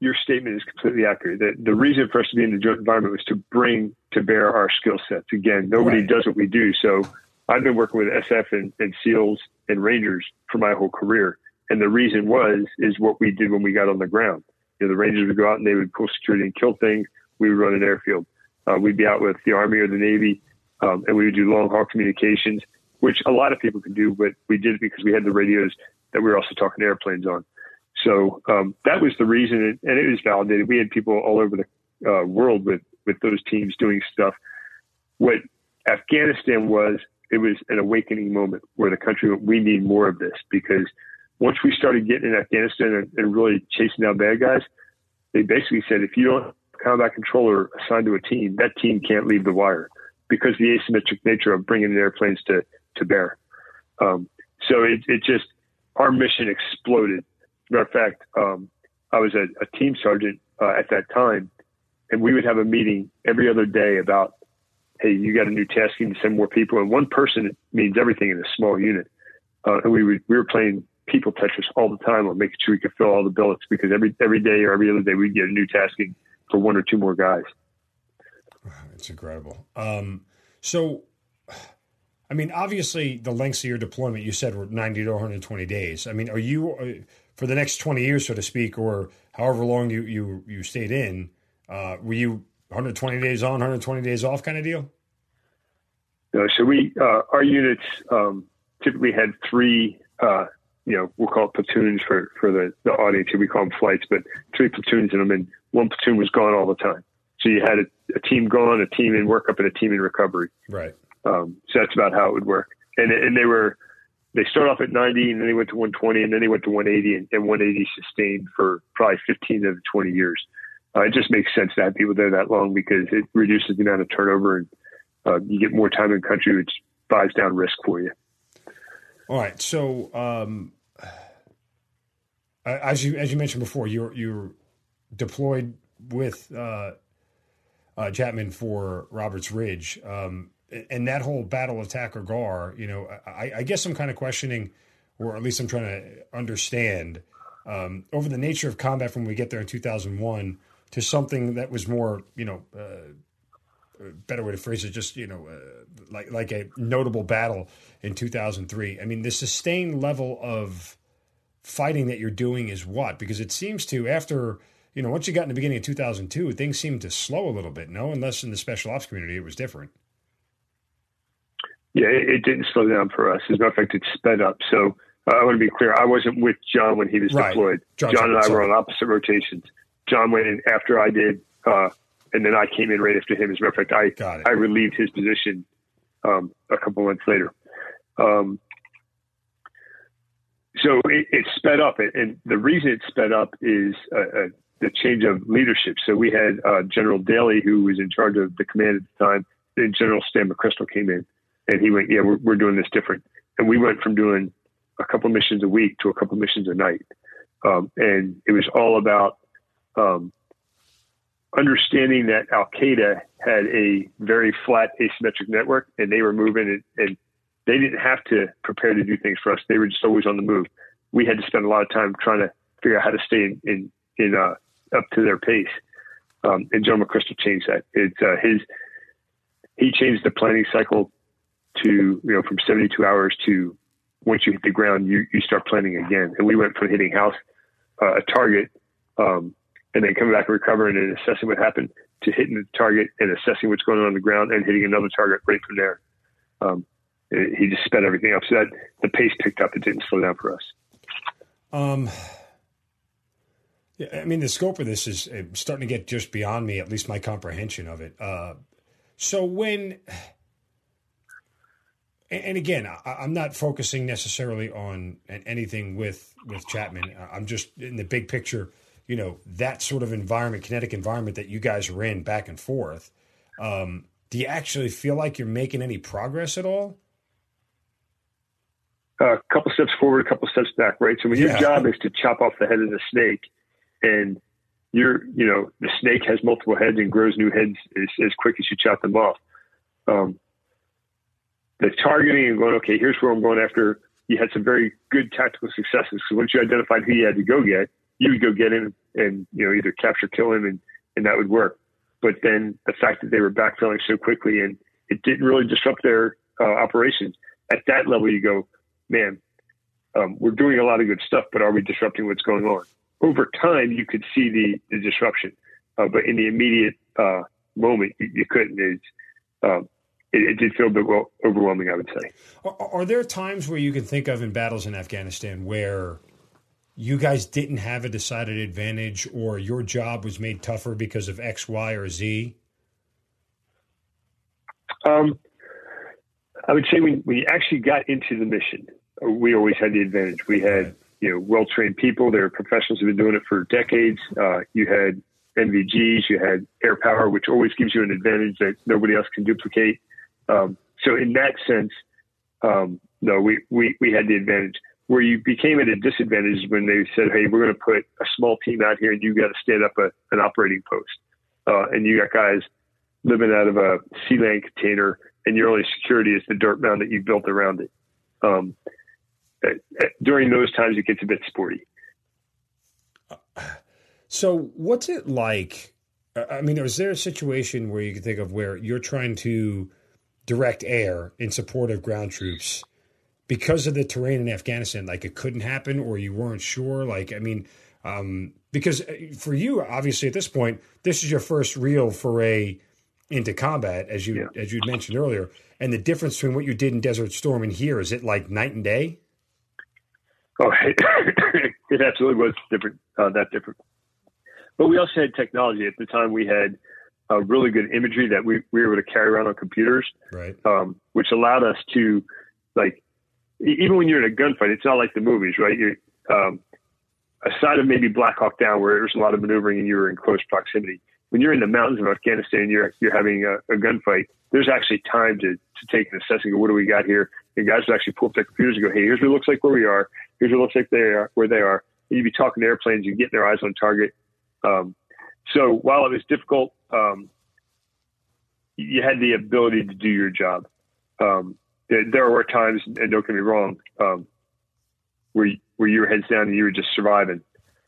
your statement is completely accurate. The, the reason for us to be in the joint environment was to bring to bear our skill sets. Again, nobody right. does what we do. So I've been working with SF and, and SEALs and Rangers for my whole career. And the reason was, is what we did when we got on the ground. You know, the Rangers would go out and they would pull security and kill things we would run an airfield. Uh, we'd be out with the Army or the Navy, um, and we would do long haul communications, which a lot of people can do, but we did it because we had the radios that we were also talking to airplanes on. So um, that was the reason, and it was validated. We had people all over the uh, world with with those teams doing stuff. What Afghanistan was, it was an awakening moment where the country went, we need more of this because once we started getting in Afghanistan and, and really chasing down bad guys, they basically said if you don't have combat controller assigned to a team, that team can't leave the wire because the asymmetric nature of bringing the airplanes to to bear. Um, so it, it just our mission exploded. Matter of fact, um, I was a, a team sergeant uh, at that time, and we would have a meeting every other day about, hey, you got a new tasking to send more people, and one person means everything in a small unit. Uh, and we would, we were playing people Tetris all the time on making sure we could fill all the billets because every every day or every other day we'd get a new tasking for one or two more guys. It's incredible. Um, so, I mean, obviously, the lengths of your deployment you said were 90 to 120 days. I mean, are you uh, for the next 20 years, so to speak, or however long you you you stayed in? Uh, were you 120 days on, 120 days off, kind of deal? No, so we uh, our units um, typically had three. Uh, you know, we'll call it platoons for for the, the audience here. We call them flights, but three platoons in them, and one platoon was gone all the time. So you had a, a team gone, a team in workup, and a team in recovery. Right. Um, so that's about how it would work. And and they were they start off at 90, and then they went to 120, and then they went to 180, and, and 180 sustained for probably 15 to 20 years. Uh, it just makes sense to have people there that long because it reduces the amount of turnover, and uh, you get more time in country, which buys down risk for you. All right. So, um, as you as you mentioned before, you're you're deployed with uh, uh, Chapman for Roberts Ridge, um, and that whole battle of Takur Ghar, you know, I, I, guess I'm kind of questioning, or at least I'm trying to understand um, over the nature of combat from when we get there in 2001 to something that was more, you know, uh, better way to phrase it, just you know, uh, like like a notable battle in 2003. I mean, the sustained level of fighting that you're doing is what? Because it seems to after you know, once you got in the beginning of 2002, things seemed to slow a little bit, no? Unless in the special ops community it was different. Yeah, it, it didn't slow down for us. As a matter of fact, it sped up. So uh, I want to be clear. I wasn't with John when he was right. deployed. John, John and I were on opposite rotations. John went in after I did, uh, and then I came in right after him. As a matter of fact, I, I relieved his position um, a couple months later. Um, so it, it, sped up, and the reason it sped up is uh, uh the change of leadership. So we had uh, General Dailey, who was in charge of the command at the time. Then General Stan McChrystal came in, and he went, "Yeah, we're, we're doing this different." And we went from doing a couple missions a week to a couple missions a night. um, and it was all about um, understanding that Al Qaeda had a very flat asymmetric network, and they were moving, and, and they didn't have to prepare to do things for us. They were just always on the move. We had to spend a lot of time trying to figure out how to stay in in, in uh, up to their pace. Um, and John McChrystal changed that. It's uh, his he changed the planning cycle to you know from 72 hours to once you hit the ground you you start planning again. And we went from hitting house uh, a target um, and then coming back and recovering and assessing what happened to hitting the target and assessing what's going on on the ground and hitting another target right from there. Um, he just sped everything up so that the pace picked up. It didn't slow down for us. Um, yeah, I mean, the scope of this is uh, starting to get just beyond me, at least my comprehension of it. Uh, so when, and again, I, am not focusing necessarily on anything with with Chapman. I'm just in the big picture you know that sort of environment, kinetic environment that you guys are in back and forth. Um, do you actually feel like you're making any progress at all? A uh, couple steps forward, a couple steps back, right? So when yeah. your job is to chop off the head of the snake, and you're, you know, the snake has multiple heads and grows new heads as, as quick as you chop them off. Um, the targeting and going, okay, here's where I'm going after. You had some very good tactical successes. So once you identified who you had to go get, you would go get him and you know either capture, kill him, and and that would work. But then the fact that they were backfilling so quickly and it didn't really disrupt their uh, operations. At that level, you go, man, um, we're doing a lot of good stuff, but are we disrupting what's going on? Over time, you could see the, the disruption, uh, but in the immediate uh, moment, you, you couldn't. It's, um, it, it, did feel a bit well, overwhelming, I would say. Are, are there times where you can think of in battles in Afghanistan where you guys didn't have a decided advantage or your job was made tougher because of X, Y, or Z? Um, I would say when we actually got into the mission, we always had the advantage. We had, you know, well trained people. They are professionals who've been doing it for decades. Uh, you had NVGs, you had air power, which always gives you an advantage that nobody else can duplicate. Um, so in that sense, um, no, we, we, we had the advantage where you became at a disadvantage when they said, "Hey, we're going to put a small team out here, and you got to stand up a, an operating post, uh, and you got guys living out of a Sealand container, and your only security is the dirt mound that you built around it." Um, during those times, it gets a bit sporty. So, what's it like? I mean, is there a situation where you can think of where you're trying to direct air in support of ground troops? because of the terrain in Afghanistan, like it couldn't happen or you weren't sure? Like, I mean, um, because uh, for you, obviously at this point, this is your first real foray into combat, as you yeah. as you mentioned earlier, and the difference between what you did in Desert Storm and here is it like night and day? Oh, it absolutely was different. Uh, that different. But we also had technology at the time. We had uh, really good imagery that we, we were able to carry around on computers, right? Um, which allowed us to like even when you're in a gunfight, it's not like the movies, right? You're, um, aside of maybe Black Hawk Down, where there's a lot of maneuvering and you're in close proximity. When you're in the mountains of Afghanistan, you're you're having a, a gunfight. There's actually time to to take an assessing of what do we got here. And guys would actually pull up their computers and go, "Hey, here's what it looks like where we are. Here's what it looks like they are where they are." And you'd be talking to airplanes, you get their eyes on target. Um, so while it was difficult, um, you had the ability to do your job. Um, there were times, and don't get me wrong, um, where where you were heads down and you were just surviving.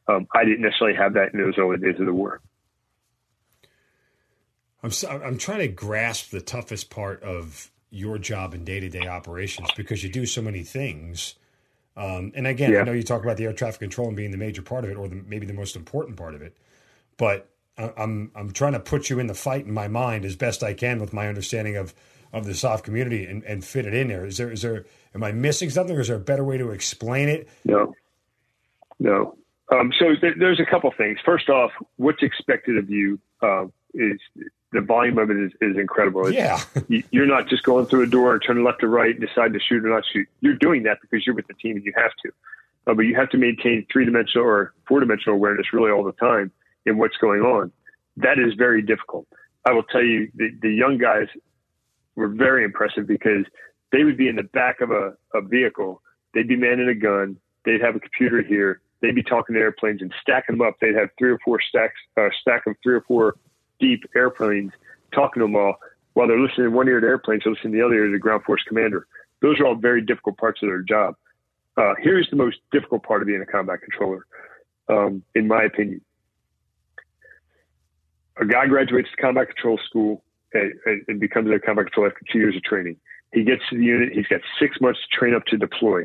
Um, I didn't necessarily have that in those early days of the war. I'm I'm trying to grasp the toughest part of your job in day to day operations because you do so many things. Um, and again, yeah. I know you talk about the air traffic control and being the major part of it, or the, maybe the most important part of it. But I'm I'm trying to put you in the fight in my mind as best I can with my understanding of of the soft community and, and fit it in there. Is there is there am I missing something, or is there a better way to explain it? No, no. Um, so th- there's a couple things. First off, what's expected of you uh, is the volume of it is, is incredible. It's, yeah, you're not just going through a door and turning left or right and decide to shoot or not shoot. You're doing that because you're with the team and you have to. Uh, but you have to maintain three dimensional or four dimensional awareness really all the time in what's going on. That is very difficult. I will tell you, the, the young guys were very impressive because they would be in the back of a, a vehicle. They'd be manning a gun. They'd have a computer here. they'd be talking to airplanes and stacking them up. They'd have three or four stacks, uh, stack of three or four deep airplanes, talking to them all while they're listening in one ear to airplanes, they're listening in the other ear to the ground force commander. Those are all very difficult parts of their job. Uh, here's the most difficult part of being a combat controller, um, in my opinion. A guy graduates combat control school and, and, becomes a combat controller after two years of training. He gets to the unit. He's got six months to train up to deploy.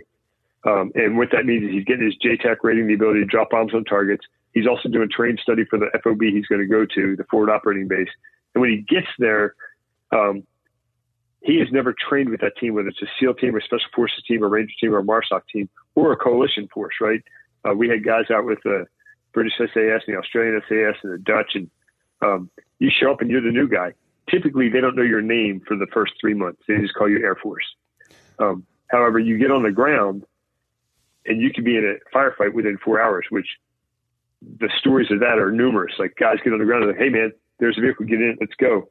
Um, and what that means is he's getting his JTAC rating, the ability to drop bombs on targets. He's also doing terrain study for the FOB he's going to go to, the forward operating base. And when he gets there, um, he has never trained with that team, whether it's a SEAL team or a Special Forces team or Ranger team or a MARSOC team or a coalition force, right? Uh, we had guys out with the British SAS and the Australian SAS and the Dutch, and um, you show up and you're the new guy. Typically, they don't know your name for the first three months. They just call you Air Force. Um, however, you get on the ground and you can be in a firefight within four hours, which the stories of that are numerous. Like guys get on the ground and like, hey man, there's a vehicle, get in, let's go.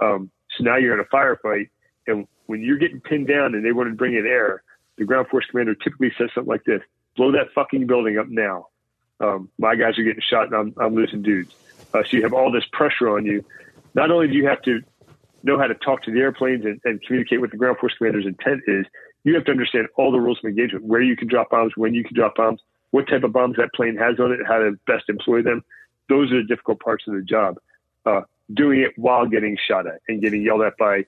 Um, so now you're in a firefight, and when you're getting pinned down and they want to bring in air, the ground force commander typically says something like this: "Blow that fucking building up now." Um, my guys are getting shot, and I'm, I'm losing dudes. Uh, so you have all this pressure on you. Not only do you have to know how to talk to the airplanes and, and communicate what the ground force commander's intent is, you have to understand all the rules of engagement: where you can drop bombs, when you can drop bombs, what type of bombs that plane has on it, how to best employ them. Those are the difficult parts of the job. Uh, doing it while getting shot at and getting yelled at by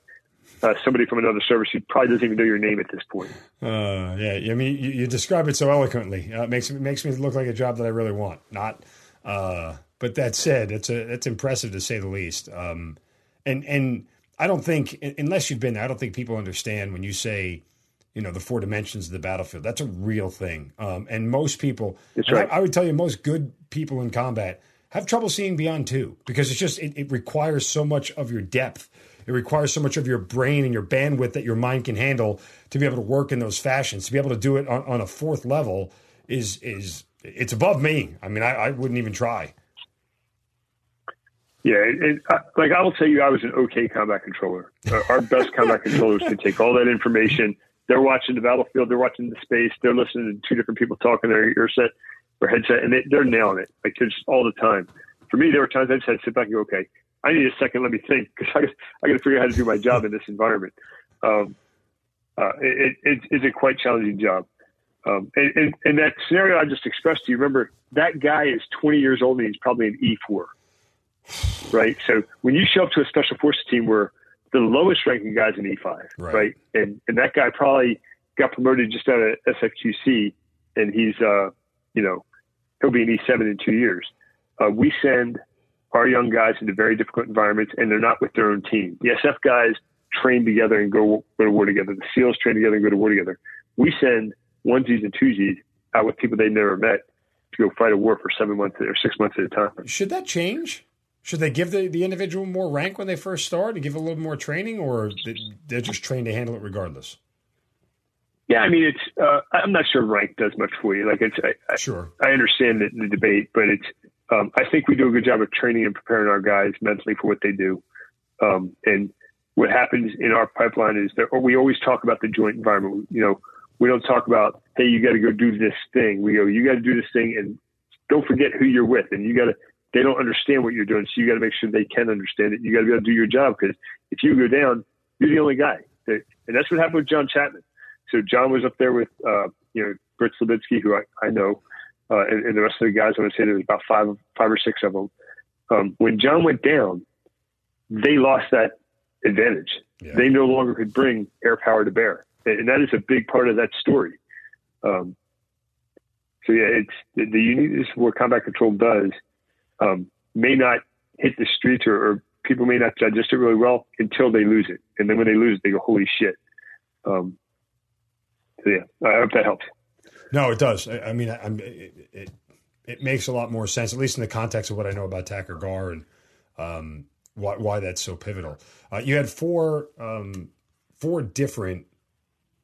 uh, somebody from another service who probably doesn't even know your name at this point. Uh, yeah, I mean, you, you, describe it so eloquently. Uh, it makes it makes me look like a job that I really want. Not, uh, but that said, it's a it's impressive to say the least. Um, and and I don't think unless you've been there, I don't think people understand when you say, you know, the four dimensions of the battlefield. That's a real thing. Um, and most people, That's right. I, I would tell you, most good people in combat have trouble seeing beyond two because it's just it, it, requires so much of your depth it requires so much of your brain and your bandwidth that your mind can handle to be able to work in those fashions to be able to do it on, on a fourth level is is it's above me i mean i, I wouldn't even try yeah it, uh, like i will tell you i was an okay combat controller uh, our best combat controllers can take all that information they're watching the battlefield they're watching the space they're listening to two different people talking their ear set or headset, and they, they're nailing it like just all the time. For me, there were times I just had to sit back and go, okay, I need a second. Let me think because I, I got to figure out how to do my job in this environment. Um, uh, it, it, it's a quite challenging job. Um, and, and, and, that scenario I just expressed to you, remember that guy is 20 years old and he's probably an E4, right? So when you show up to a special forces team where the lowest ranking guy's an E5, right? right? And, and that guy probably got promoted just out of SFQC and he's, uh, you know, he'll be an E7 in two years. Uh, we send our young guys into very difficult environments, and they're not with their own team. The SF guys train together and go, go to war together. The SEALs train together and go to war together. We send onesies and twosies out with people they've never met to go fight a war for seven months or six months at a time. Should that change? Should they give the, the individual more rank when they first start and give a little more training, or they're just trained to handle it regardless? Yeah, I mean, it's. Uh, I'm not sure rank does much for you. Like, it's. I, sure. I, I understand the, the debate, but it's. Um, I think we do a good job of training and preparing our guys mentally for what they do. Um, and what happens in our pipeline is that we always talk about the joint environment. You know, we don't talk about, hey, you got to go do this thing. We go, you got to do this thing, and don't forget who you're with. And you got to. They don't understand what you're doing, so you got to make sure they can understand it. You got to be able to do your job because if you go down, you're the only guy. And that's what happened with John Chapman so John was up there with, uh, you know, Britt Slabinski, who I, I know, uh, and, and, the rest of the guys. I want to say there was about five, five or six of them. Um, when John went down, they lost that advantage. Yeah. They no longer could bring air power to bear, and, and that is a big part of that story. Um, so yeah, it's the, the uniqueness of what combat control does um, may not hit the streets or, or, people may not digest it really well until they lose it, and then when they lose it, they go, "Holy shit!" Um, so yeah, I hope that helps. No, it does. I, I mean, I, it, it, it makes a lot more sense, at least in the context of what I know about Takur Ghar and um, why why that's so pivotal. Uh, you had four um, four different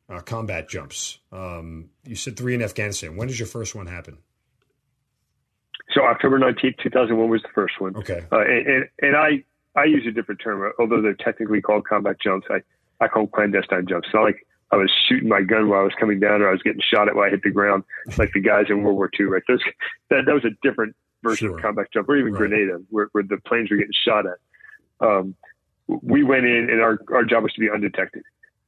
uh, combat jumps. Um, you said three in Afghanistan. When does your first one happen? So October nineteenth, two thousand one was the first one. Okay, uh, and, and, and I I use a different term, although they're technically called combat jumps. I I call them clandestine jumps. So like I was shooting my gun while I was coming down, or I was getting shot at while I hit the ground, like the guys in World War II. Right, Those, that that was a different version Sure. of combat jump, or even Right. Grenada, where, where the planes were getting shot at. Um, we went in, and our our job was to be undetected,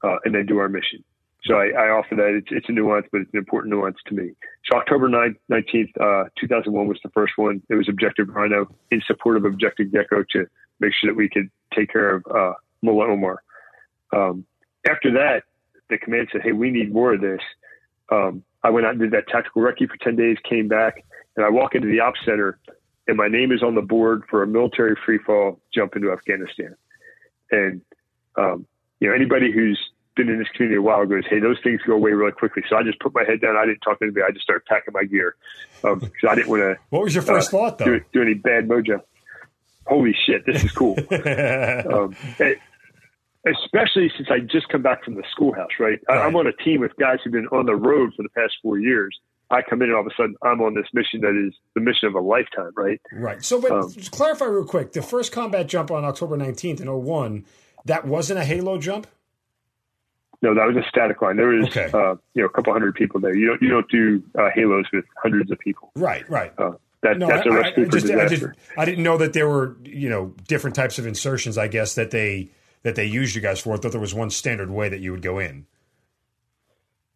uh, and then do our mission. So I, I offer that. It's, it's a nuance, but it's an important nuance to me. So October 9th, 19th, uh, 2001 was the first one. It was Objective Rhino in support of Objective Gecko to make sure that we could take care of uh, Mullah Omar. Um, after that, the command said, "Hey, we need more of this." Um, I went out and did that tactical recce for 10 days, came back, and I walk into the ops center, and my name is on the board for a military free fall jump into Afghanistan. And um, you know, anybody who's been in this community a while goes, "Hey, those things go away really quickly." So I just put my head down. I didn't talk to anybody. I just started packing my gear because I didn't want to What was your first thought, though? do, do any bad mojo. Holy shit, this is cool. um, it- especially since I just come back from the schoolhouse, right? I, I'm on a team with guys who've been on the road for the past four years. I come in and all of a sudden I'm on this mission that is the mission of a lifetime, right? Right. So, but Um, clarify real quick. The first combat jump on October 19th in 01, that wasn't a Halo jump? No, that was a static line. There was, Okay. uh, you know, a couple hundred people there. You don't, you don't do uh, halos with hundreds of people. Right, right. Uh, that, No, that's I, a I, recipe I for just, I, disaster. just, I didn't know that there were, you know, different types of insertions, I guess, that they that they used you guys for. I thought there was one standard way that you would go in.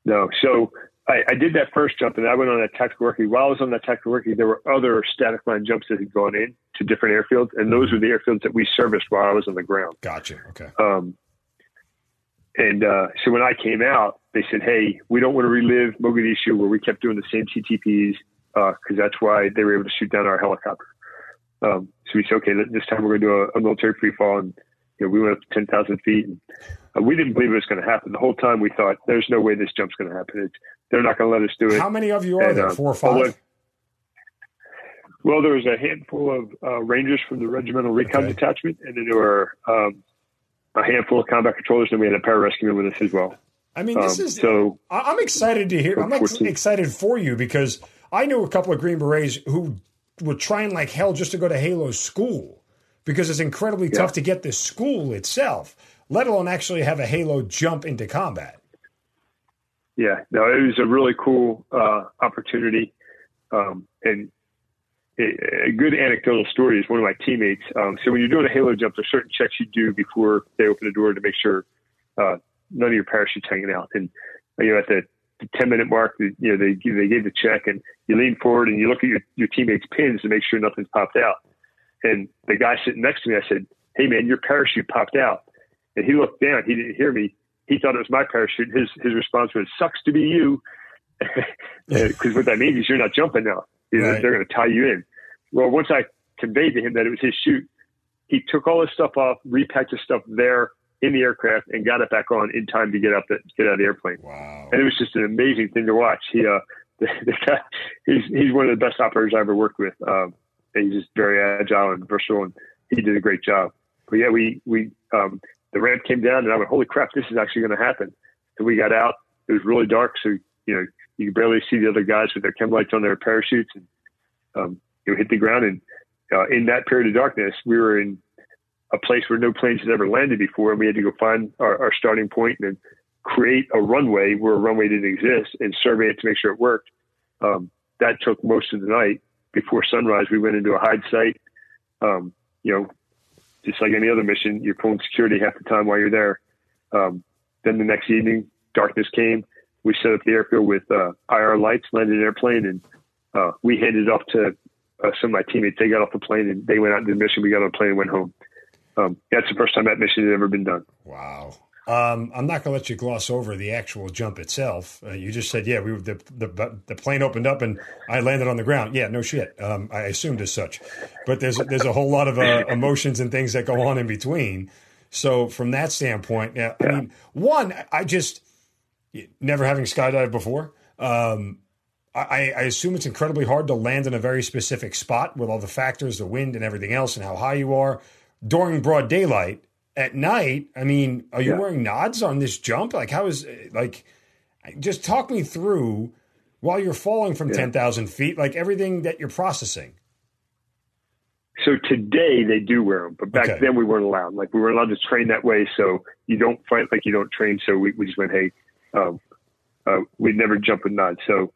No. So I, I did that first jump and I went on that tactical working. While I was on that tactical working, there were other static line jumps that had gone in to different airfields. And those were the airfields that we serviced while I was on the ground. Gotcha. Okay. Um, and uh, so when I came out, they said, "Hey, we don't want to relive Mogadishu where we kept doing the same TTPs because that's why they were able to shoot down our helicopter." Um, so we said, "Okay, this time we're going to do a, a military free fall." And you know, we went up to ten thousand feet, and uh, we didn't believe it was going to happen. The whole time we thought, "There's no way this jump's going to happen. It's, they're not going to let us do it." How many of you are And, there? uh, Four or five? Well, there was a handful of uh, Rangers from the Regimental Recon Okay. Detachment, and then there were um, a handful of combat controllers, and we had a pararescueman with us as well. I mean, Um, this is. so I'm excited to hear. I'm ex- excited for you because I knew a couple of Green Berets who were trying like hell just to go to Halo school because it's incredibly tough to get the school itself, let alone actually have a Halo jump into combat. Yeah, no, it was a really cool uh, opportunity, um, and a, good anecdotal story is one of my teammates. Um, so when you're doing a halo jump, there's certain checks you do before they open the door to make sure uh, none of your parachutes hanging out. And you know, at the, the 10 minute mark, you know, they they gave the check, and you lean forward and you look at your your teammates' pins to make sure nothing's popped out. And the guy sitting next to me, I said, "Hey man, your parachute popped out." And he looked down. He didn't hear me. He thought it was my parachute. His his response was, "Sucks to be you," because what that means is you're not jumping now. You know, Right. They're going to tie you in. Well, once I conveyed to him that it was his chute, he took all his stuff off, repacked his stuff there in the aircraft, and got it back on in time to get up the, get out of the airplane. Wow. And it was just an amazing thing to watch. He, uh, the, the guy, he's he's one of the best operators I ever worked with. Um, he's just very agile and versatile, and he did a great job. But yeah, we we um, the ramp came down, and I went, "Holy crap, this is actually going to happen!" And we got out. It was really dark, so you know you could barely see the other guys with their chem lights on their parachutes, and um, you know, hit the ground. And uh, in that period of darkness, we were in a place where no planes had ever landed before, and we had to go find our, our starting point and create a runway where a runway didn't exist and survey it to make sure it worked. Um, that took most of the night. Before sunrise, we went into a hide site. Um, you know, just like any other mission, you're pulling security half the time while you're there. Um, then the next evening, darkness came. We set up the airfield with uh, IR lights, landed an airplane, and uh, we handed off to uh, some of my teammates. They got off the plane and they went out and did the mission. We got on the plane and went home. Um, that's the first time that mission had ever been done. Wow. Um, I'm not going to let you gloss over the actual jump itself. Uh, you just said, yeah, we were, the, the the plane opened up and I landed on the ground. Yeah, no shit. Um, I assumed as such, but there's there's a whole lot of uh, emotions and things that go on in between. So from that standpoint, yeah, I mean, one, I just never having skydived before. Um, I, I assume it's incredibly hard to land in a very specific spot with all the factors, the wind and everything else, and how high you are during broad daylight. At night, I mean, are you Yeah. wearing nods on this jump? Like, how is like? Just talk me through while you're falling from Yeah. ten thousand feet, like everything that you're processing. So today they do wear them, but back Okay. then we weren't allowed. Like we weren't allowed to train that way. So you don't fight like you don't train. So we, we just went, hey, um, uh, we'd never jump with nods. So,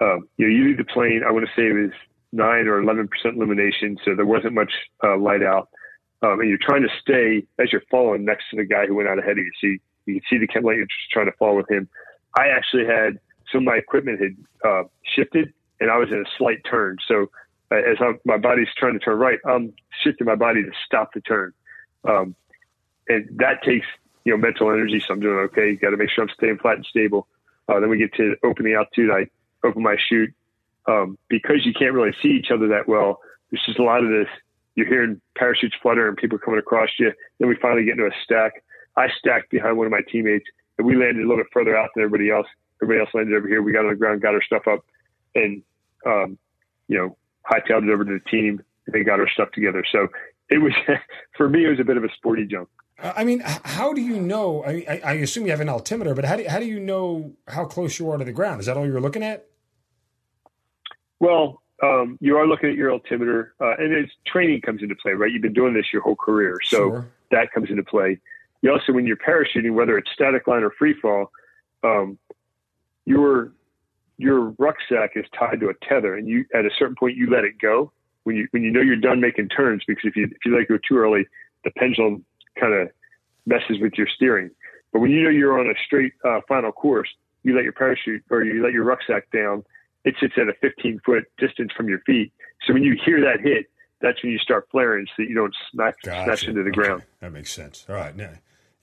um, you know, leave the plane. I want to say it was nine or eleven percent illumination, so there wasn't much uh, light out. Um, and you're trying to stay as you're following next to the guy who went out ahead of you. So you, can see the light. You're just trying to follow with him. I actually had some of my equipment had uh, shifted, and I was in a slight turn. So uh, as I'm, my body's trying to turn right, I'm shifting my body to stop the turn, um, and that takes you know mental energy. So I'm doing okay. Got to make sure I'm staying flat and stable. Uh, then we get to open the altitude. I open my chute um, because you can't really see each other that well. There's just a lot of this. You're hearing parachutes flutter and people coming across you. Then we finally get into a stack. I stacked behind one of my teammates, and we landed a little bit further out than everybody else. Everybody else landed over here. We got on the ground, got our stuff up, and um, you know, hightailed it over to the team. And they got our stuff together. So it was for me. It was a bit of a sporty jump. I mean, how do you know? I, I, assume you have an altimeter, but how do, how do you know how close you are to the ground? Is that all you're looking at? Well, um, you are looking at your altimeter, uh, and it's training comes into play, right? You've been doing this your whole career, so sure. that comes into play. You also, when you're parachuting, whether it's static line or free fall, um, your your rucksack is tied to a tether, and you at a certain point you let it go when you when you know you're done making turns. Because if you if you let it go too early, the pendulum kind of messes with your steering. But when you know you're on a straight uh, final course, you let your parachute or you let your rucksack down. It sits at a 15 foot distance from your feet. So when you hear that hit, that's when you start flaring so that you don't smash, gotcha. smash into the okay. ground. That makes sense. All right. Now,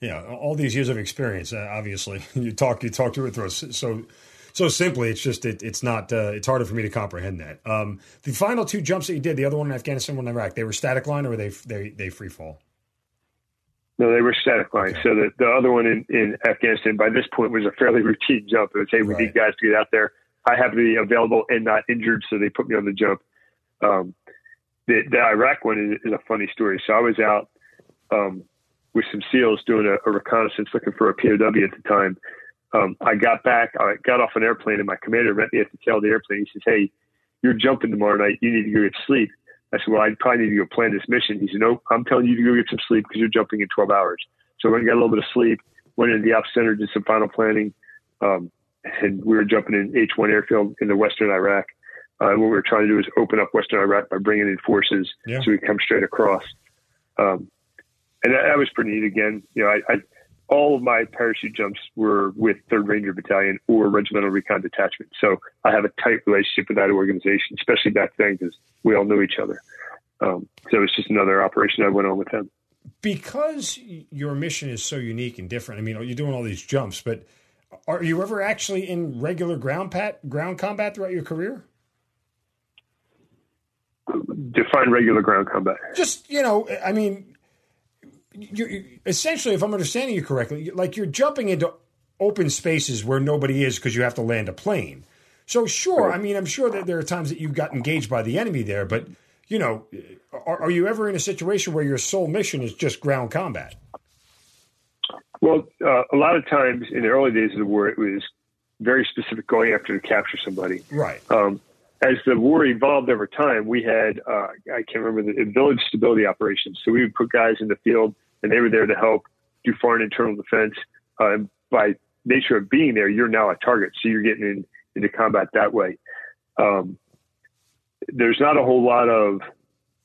yeah, all these years of experience, uh, obviously, you talk you talk to it through so so simply. It's just it, it's not uh, it's harder for me to comprehend that. Um, the final two jumps that you did, the other one in Afghanistan, one in Iraq, they were static line or were they they they free fall? No, they were static line. Okay. So the, the other one in, in Afghanistan by this point was a fairly routine jump. It was, hey, we right. need guys to get out there. I happen to be available and not injured, so they put me on the jump. Um, the, the Iraq one is, is, a funny story. So I was out um, with some SEALs doing a, a, reconnaissance looking for a POW at the time. Um, I got back, I got off an airplane, and my commander met me at the tail of the airplane. He says, Hey, you're jumping tomorrow night. You need to go get sleep. I said, well, I probably need to go plan this mission. He said, no, I'm telling you to go get some sleep because you're jumping in 12 hours. So I went and got a little bit of sleep, went into the ops center, did some final planning. Um, and we were jumping in H1 airfield in the Western Iraq. Uh, what we were trying to do is open up Western Iraq by bringing in forces yeah. so we come straight across. Um, and that, that, was pretty neat. Again, you know, I, I, all of my parachute jumps were with Third Ranger Battalion or Regimental Recon Detachment. So I have a tight relationship with that organization, especially back then because we all knew each other. Um, so it's just another operation I went on with them. Because your mission is so unique and different. I mean, you're doing all these jumps, but are you ever actually in regular ground pat ground combat throughout your career? Define regular ground combat. Just you know, I mean, you essentially, if I'm understanding you correctly, like you're jumping into open spaces where nobody is because you have to land a plane. So sure, I mean, I'm sure that there are times that you got engaged by the enemy there, but you know, are, are you ever in a situation where your sole mission is just ground combat? Well, uh, a lot of times in the early days of the war, it was very specific going after to capture somebody. Right. Um, as the war evolved over time, we had uh, I can't remember the village stability operations. So we would put guys in the field, and they were there to help do foreign internal defense. Uh, by nature of being there, you're now a target, so you're getting in, into combat that way. Um, there's not a whole lot of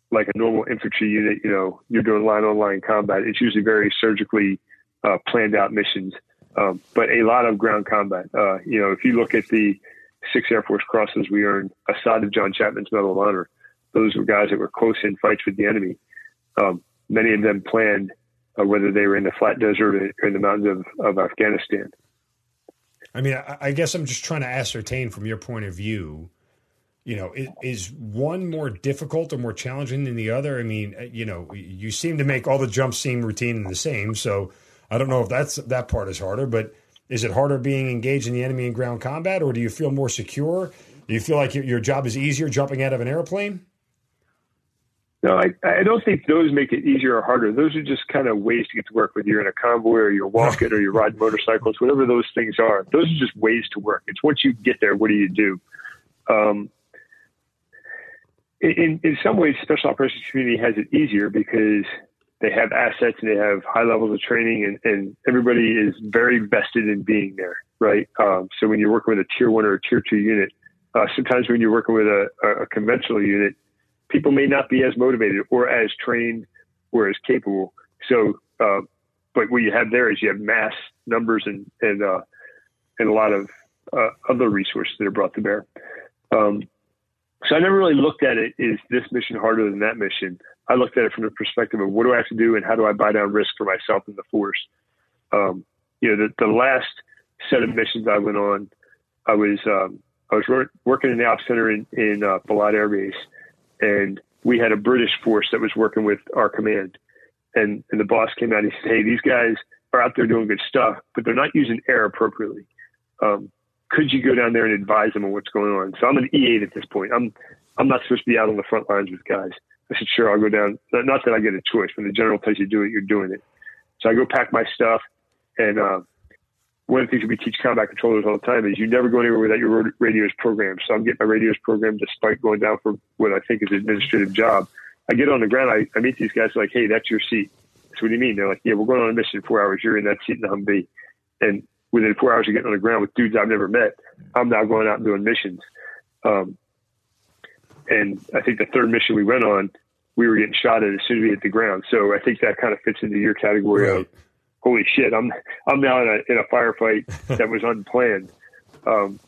like a normal infantry unit. You know, you're doing line on line combat. It's usually very surgically uh, planned out missions, um, but a lot of ground combat. Uh, you know, if you look at the six Air Force crosses we earned aside of John Chapman's Medal of Honor, those were guys that were close in fights with the enemy. Um, many of them planned uh, whether they were in the flat desert or in the mountains of, of Afghanistan. I mean, I, I guess I'm just trying to ascertain from your point of view you know, is, is, one more difficult or more challenging than the other? I mean, uh, you know, you seem to make all the jumps seem routine and the same. So I don't know if that's that part is harder, but is it harder being engaged in the enemy in ground combat, or do you feel more secure? Do you feel like your, your job is easier jumping out of an airplane? No, I, I don't think those make it easier or harder. Those are just kind of ways to get to work, whether you're in a convoy or you're walking or you're riding motorcycles, whatever those things are. Those are just ways to work. It's once you get there, what do you do? Um, in, in some ways, special operations community has it easier because they have assets and they have high levels of training and, and everybody is very vested in being there. right? Um, so when you're working with a tier one or a tier two unit, uh, sometimes when you're working with a, a, conventional unit, people may not be as motivated or as trained or as capable. So, uh, but what you have there is you have mass numbers and and uh, and a lot of uh, other resources that are brought to bear. Um, so I never really looked at it is this mission harder than that mission. I looked at it from the perspective of what do I have to do and how do I buy down risk for myself and the force. Um, you know, the, the last set of missions I went on, I was um, I was wor- working in the ops center in in uh, Balad Air Base, and we had a British force that was working with our command, and and the boss came out and he said, "Hey, these guys are out there doing good stuff, but they're not using air appropriately. Um, could you go down there and advise them on what's going on?" So I'm an E8 at this point. I'm I'm not supposed to be out on the front lines with guys. I said, "Sure, I'll go down." Not that I get a choice. When the general tells you to do it, you're doing it. So I go pack my stuff, and uh, one of the things we teach combat controllers all the time is you never go anywhere without your radios programmed. So I'm getting my radios programmed despite going down for what I think is an administrative job. I get on the ground, I, I meet these guys like, hey, that's your seat. So what do you mean? They're like, yeah, we're going on a mission in four hours. You're in that seat in the Humvee. And within four hours of getting on the ground with dudes I've never met, I'm now going out and doing missions. Um, and I think the third mission we went on, we were getting shot at as soon as we hit the ground. So I think that kind of fits into your category right. of holy shit, I'm I'm now in a in a firefight that was unplanned. Um,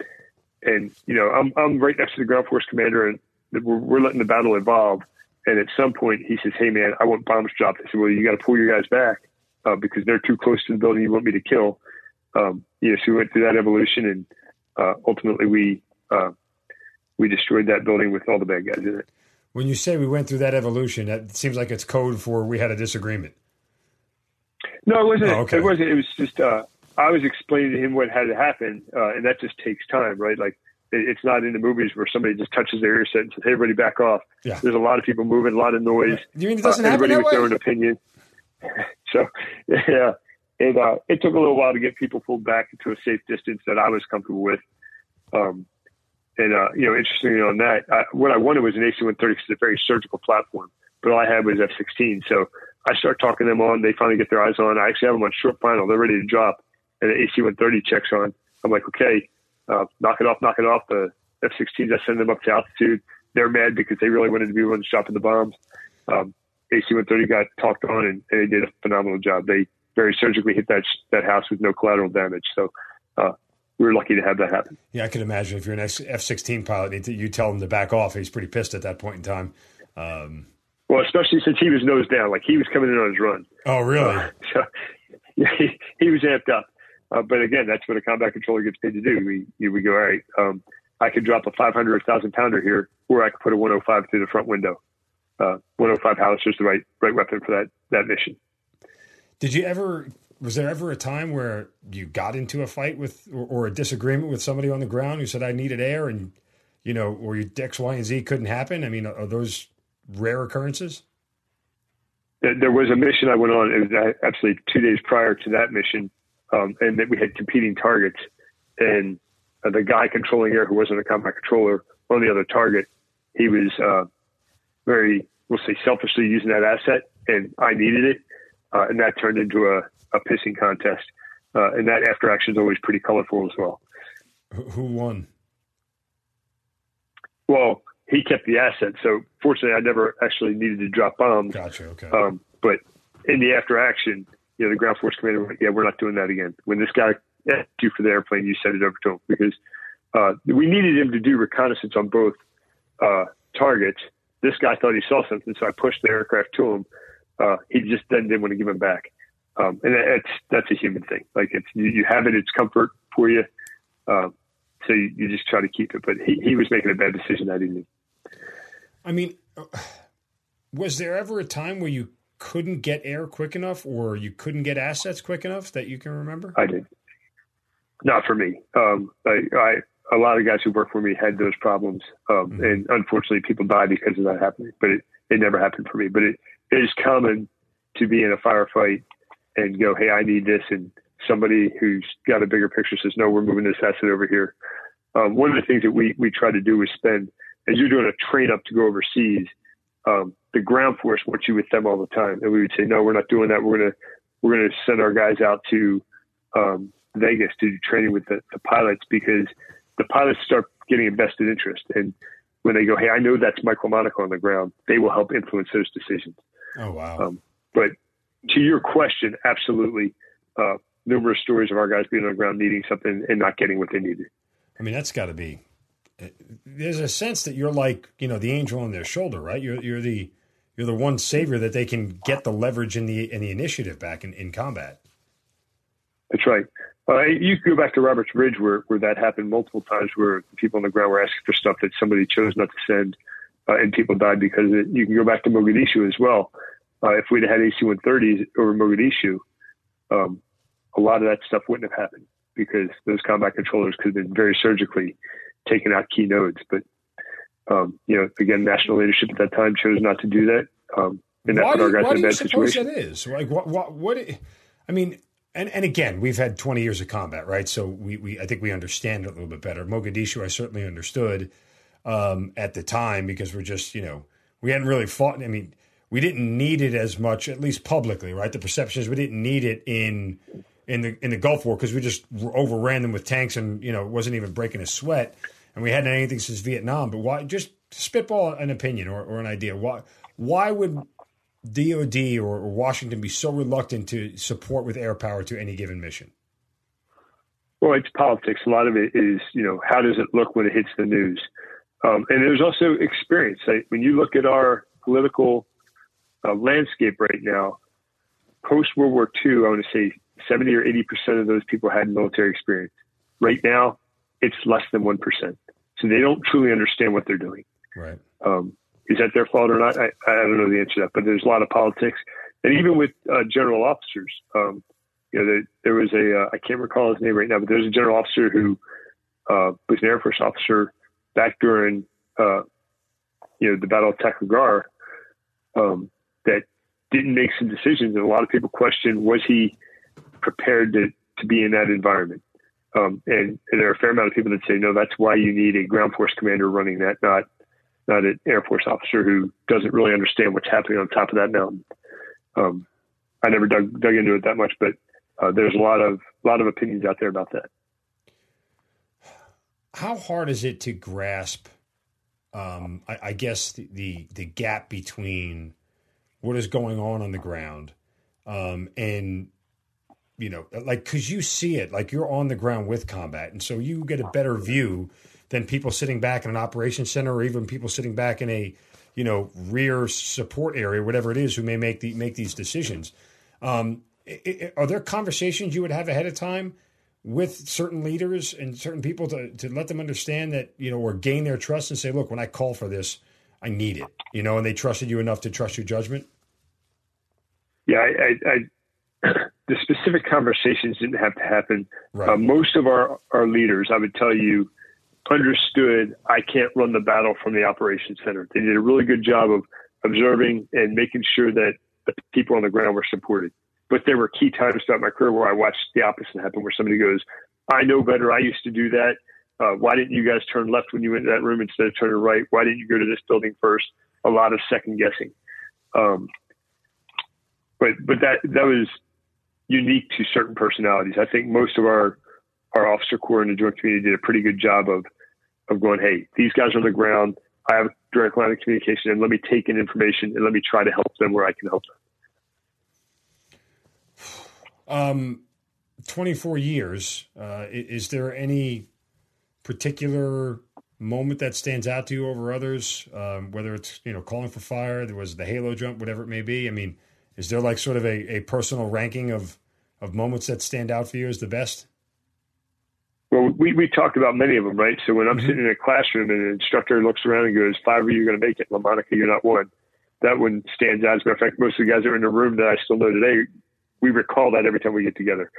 and you know, I'm I'm right next to the ground force commander, and we're, we're letting the battle evolve. And at some point, he says, "Hey, man, I want bombs dropped." I said, "Well, you got to pull your guys back uh, because they're too close to the building. You want me to kill." Um, you know, so we went through that evolution, and uh, ultimately, we uh, we destroyed that building with all the bad guys in it. When you say we went through that evolution, that seems like it's code for we had a disagreement. No, it wasn't. Oh, okay. It wasn't. It was just uh, I was explaining to him what had to happen, uh, and that just takes time, right? Like it, it's not in the movies where somebody just touches their ear set and says, "Hey, everybody, back off." Yeah. There's a lot of people moving, a lot of noise. You mean it doesn't uh, happen Everybody with way? their own opinion. so, yeah, it uh, it took a little while to get people pulled back into a safe distance that I was comfortable with. Um, and uh, you know, interestingly on that, I, what I wanted was an AC-130 because it's a very surgical platform, but all I had was F-16. So I start talking them on. They finally get their eyes on. I actually have them on short final. They're ready to drop, and the AC-130 checks on. I'm like, okay, uh, knock it off, knock it off. The F-16s, I send them up to altitude. They're mad because they really wanted to be the one dropping the bombs. Um, AC-130 got talked on, and, and they did a phenomenal job. They very surgically hit that that house with no collateral damage. So uh, we were lucky to have that happen. Yeah, I can imagine if you're an F-16 pilot, you tell him to back off. He's pretty pissed at that point in time. Um, well, especially since he was nose down, like he was coming in on his run. Oh, really? Uh, so he, he, was amped up. Uh, but again, that's what a combat controller gets paid to do. We we go, all right, um, I could drop a 500, 1,000 pounder here, or I could put a 105 through the front window. Uh, 105 howitzer is the right right weapon for that that mission. Did you ever? Was there ever a time where you got into a fight with or, or a disagreement with somebody on the ground who said I needed air and you know, or your X, Y, and Z couldn't happen? I mean, are those rare occurrences? There was a mission I went on. It was actually two days prior to that mission, um, and that we had competing targets. And uh, the guy controlling air, who wasn't a combat controller, on the other target, he was uh, very, we'll say, selfishly using that asset, and I needed it, uh, and that turned into a, a pissing contest. Uh, and that after action is always pretty colorful as well. Who won? Well, he kept the asset. So fortunately, I never actually needed to drop bombs. Gotcha. Okay. Um, but in the after action, you know, the ground force commander went, yeah, we're not doing that again. When this guy asked you for the airplane, you sent it over to him because uh, we needed him to do reconnaissance on both uh, targets. This guy thought he saw something, so I pushed the aircraft to him. Uh, he just then didn't want to give him back. Um, and that's that's a human thing. Like it's you, you have it, it's comfort for you. Um, so you, you, just try to keep it. But he, he was making a bad decision that evening. I mean, was there ever a time where you couldn't get air quick enough or you couldn't get assets quick enough that you can remember? I did. Not for me. Um, I, I, a lot of guys who work for me had those problems. Um, mm-hmm. and unfortunately people die because of that happening, but it, it never happened for me, but it, it is common to be in a firefight and go, Hey, I need this. And somebody who's got a bigger picture says, no, we're moving this asset over here. Um, one of the things that we, we try to do is spend as you're doing a train up to go overseas, um, the ground force wants you with them all the time. And we would say, no, we're not doing that. We're going to, we're going to send our guys out to, um, Vegas to do training with the, the pilots because the pilots start getting a vested interest. And when they go, hey, I know that's Michael Monaco on the ground, they will help influence those decisions. Oh, wow. Um, but to your question, absolutely. Uh, numerous stories of our guys being on the ground needing something and not getting what they needed. I mean, that's got to be. There's a sense that you're like, you know, the angel on their shoulder, right? You're you're the you're the one savior that they can get the leverage in the in the initiative back in, in combat. That's right. Uh, you can go back to Roberts Ridge where, where that happened multiple times where people on the ground were asking for stuff that somebody chose not to send uh, and people died because it. You can go back to Mogadishu as well. Uh, if we'd had AC-130s over Mogadishu, um, a lot of that stuff wouldn't have happened because those combat controllers could have been very surgically taken out key nodes. But, um, you know, again, national leadership at that time chose not to do that. Um, and that why put our guys in a bad situation. That is like what, what, what, I mean, and, and again, we've had 20 years of combat, right? So we, we I think we understand it a little bit better. Mogadishu, I certainly understood um, at the time because we're just, you know, we hadn't really fought. I mean, we didn't need it as much, at least publicly, right? The perception is we didn't need it in in the in the Gulf War because we just overran them with tanks and you know wasn't even breaking a sweat, and we hadn't had anything since Vietnam. But why? Just spitball an opinion or, or an idea. Why why would DoD or, or Washington be so reluctant to support with air power to any given mission? Well, it's politics. A lot of it is, you know, how does it look when it hits the news? Um, and there's also experience. Like when you look at our political uh, landscape right now, post World War II, I want to say 70 or 80% of those people had military experience. Right now, it's less than 1%. So they don't truly understand what they're doing. Right. Um, is that their fault or not? I, I don't know the answer to that, but there's a lot of politics. And even with uh, general officers, um, you know, there, there was a uh, I can't recall his name right now, but there's a general officer who uh, was an Air Force officer back during, uh, you know, the Battle of Takur um, that didn't make some decisions. And a lot of people question, was he prepared to, to be in that environment? Um, and, and, there are a fair amount of people that say, no, that's why you need a ground force commander running that, not not an Air Force officer who doesn't really understand what's happening on top of that mountain. Um, I never dug, dug into it that much, but uh, there's a lot of lot of opinions out there about that. How hard is it to grasp? Um, I, I, guess the, the, the gap between what is going on on the ground um, and you know like because you see it like you're on the ground with combat and so you get a better view than people sitting back in an operations center or even people sitting back in a you know rear support area, whatever it is, who may make the make these decisions. Um, it, are there conversations you would have ahead of time with certain leaders and certain people to, to let them understand that you know or gain their trust and say, look, when I call for this, I need it, you know, and they trusted you enough to trust your judgment? Yeah, I, I, I the specific conversations didn't have to happen. Right. Uh, most of our, our leaders, I would tell you, understood I can't run the battle from the operations center. They did a really good job of observing and making sure that the people on the ground were supported. But there were key times throughout my career where I watched the opposite happen, where somebody goes, I know better. I used to do that. Uh, why didn't you guys turn left when you went to that room instead of turning right? Why didn't you go to this building first? A lot of second guessing. Um, but but that that was unique to certain personalities. I think most of our our officer corps and the joint community did a pretty good job of of going, hey, these guys are on the ground. I have direct line of communication, and let me take in information and let me try to help them where I can help them. Um, 24 years. Uh, is there any particular moment that stands out to you over others? Um, whether it's you know calling for fire, there was the halo jump, whatever it may be. I mean, is there like sort of a, a personal ranking of of moments that stand out for you as the best? Well, we, we talked about many of them, right? So when I'm mm-hmm. sitting in a classroom and an instructor looks around and goes, five of you are going to make it. LaMonica, you're not one. That one stands out. As a matter of fact, most of the guys that are in the room that I still know today, we recall that every time we get together.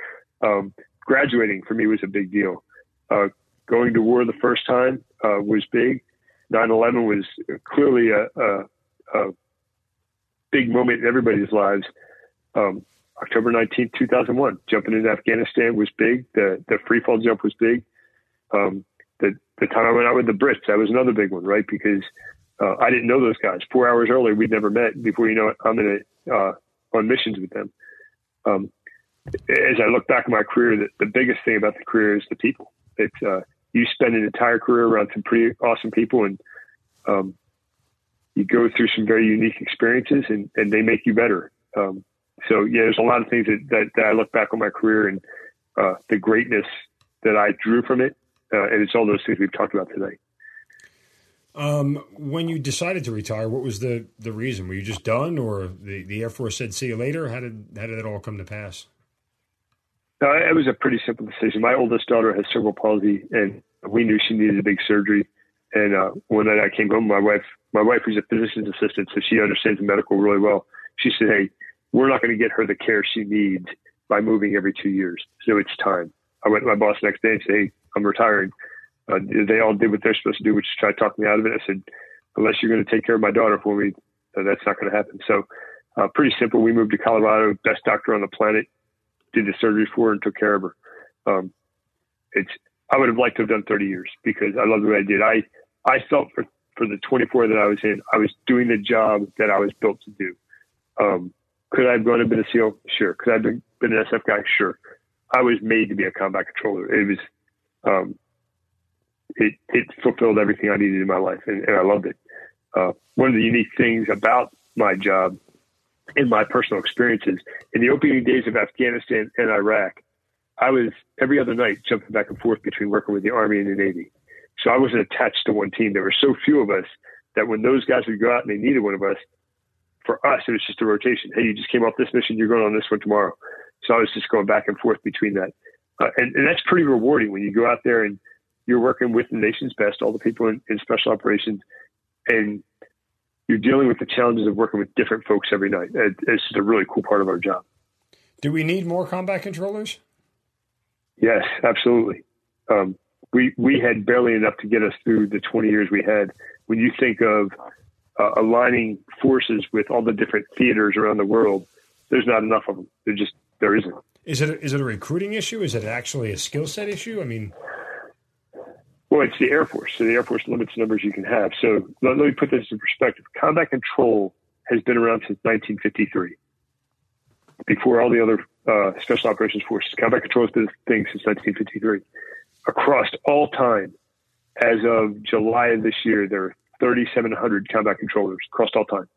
Um, graduating for me was a big deal. Uh, going to war the first time uh, was big. 9/11 was clearly a, a, a, big moment in everybody's lives. Um, October 19, 2001. Jumping into Afghanistan was big. The the free fall jump was big. Um, the the time I went out with the Brits, that was another big one, right? Because uh, I didn't know those guys. Four hours earlier, we'd never met. Before you know I'm in a, uh, on missions with them. Um, as I look back at my career, the, the biggest thing about the career is the people. It's uh, you spend an entire career around some pretty awesome people, and um, you go through some very unique experiences, and, and they make you better. Um, so yeah, there's a lot of things that, that, that I look back on my career and uh, the greatness that I drew from it, uh, and it's all those things we've talked about today. Um, when you decided to retire, what was the, the reason? Were you just done, or the, the Air Force said "see you later"? How did how did it all come to pass? Uh, it was a pretty simple decision. My oldest daughter has cerebral palsy, and we knew she needed a big surgery. And uh, one night I came home, my wife, my wife was a physician's assistant, so she understands the medical really well. She said, "Hey, we're not going to get her the care she needs by moving every two years, so it's time." I went to my boss next day and said, "Hey, I'm retiring." Uh, they all did what they're supposed to do, which is try to talk me out of it. I said, unless you're going to take care of my daughter for me, uh, that's not going to happen. So, uh, pretty simple. We moved to Colorado, best doctor on the planet, did the surgery for her and took care of her. Um, it's, I would have liked to have done 30 years because I love the way I did. I, I felt for, for the 24 that I was in, I was doing the job that I was built to do. Um, could I have gone and been a SEAL? Sure. Could I have been, been an SF guy? Sure. I was made to be a combat controller. It was, um, it, it fulfilled everything I needed in my life, and, and I loved it. Uh, one of the unique things about my job and my personal experiences in the opening days of Afghanistan and Iraq, I was every other night jumping back and forth between working with the Army and the Navy. So I wasn't attached to one team. There were so few of us that when those guys would go out and they needed one of us, for us, it was just a rotation. Hey, you just came off this mission, you're going on this one tomorrow. So I was just going back and forth between that. Uh, and, and that's pretty rewarding when you go out there and you're working with the nation's best, all the people in, in special operations, and you're dealing with the challenges of working with different folks every night. It, it's just a really cool part of our job. Do we need more combat controllers? Yes, absolutely. Um, we we had barely enough to get us through the 20 years we had. When you think of uh, aligning forces with all the different theaters around the world, there's not enough of them. There just there isn't. Is it a, is it a recruiting issue? Is it actually a skill set issue? I mean, well, it's the Air Force. So the Air Force limits the numbers you can have. So let, let me put this in perspective. Combat control has been around since 1953. Before all the other uh, special operations forces, combat control has been a thing since 1953. Across all time, as of July of this year, there are 3,700 combat controllers across all time.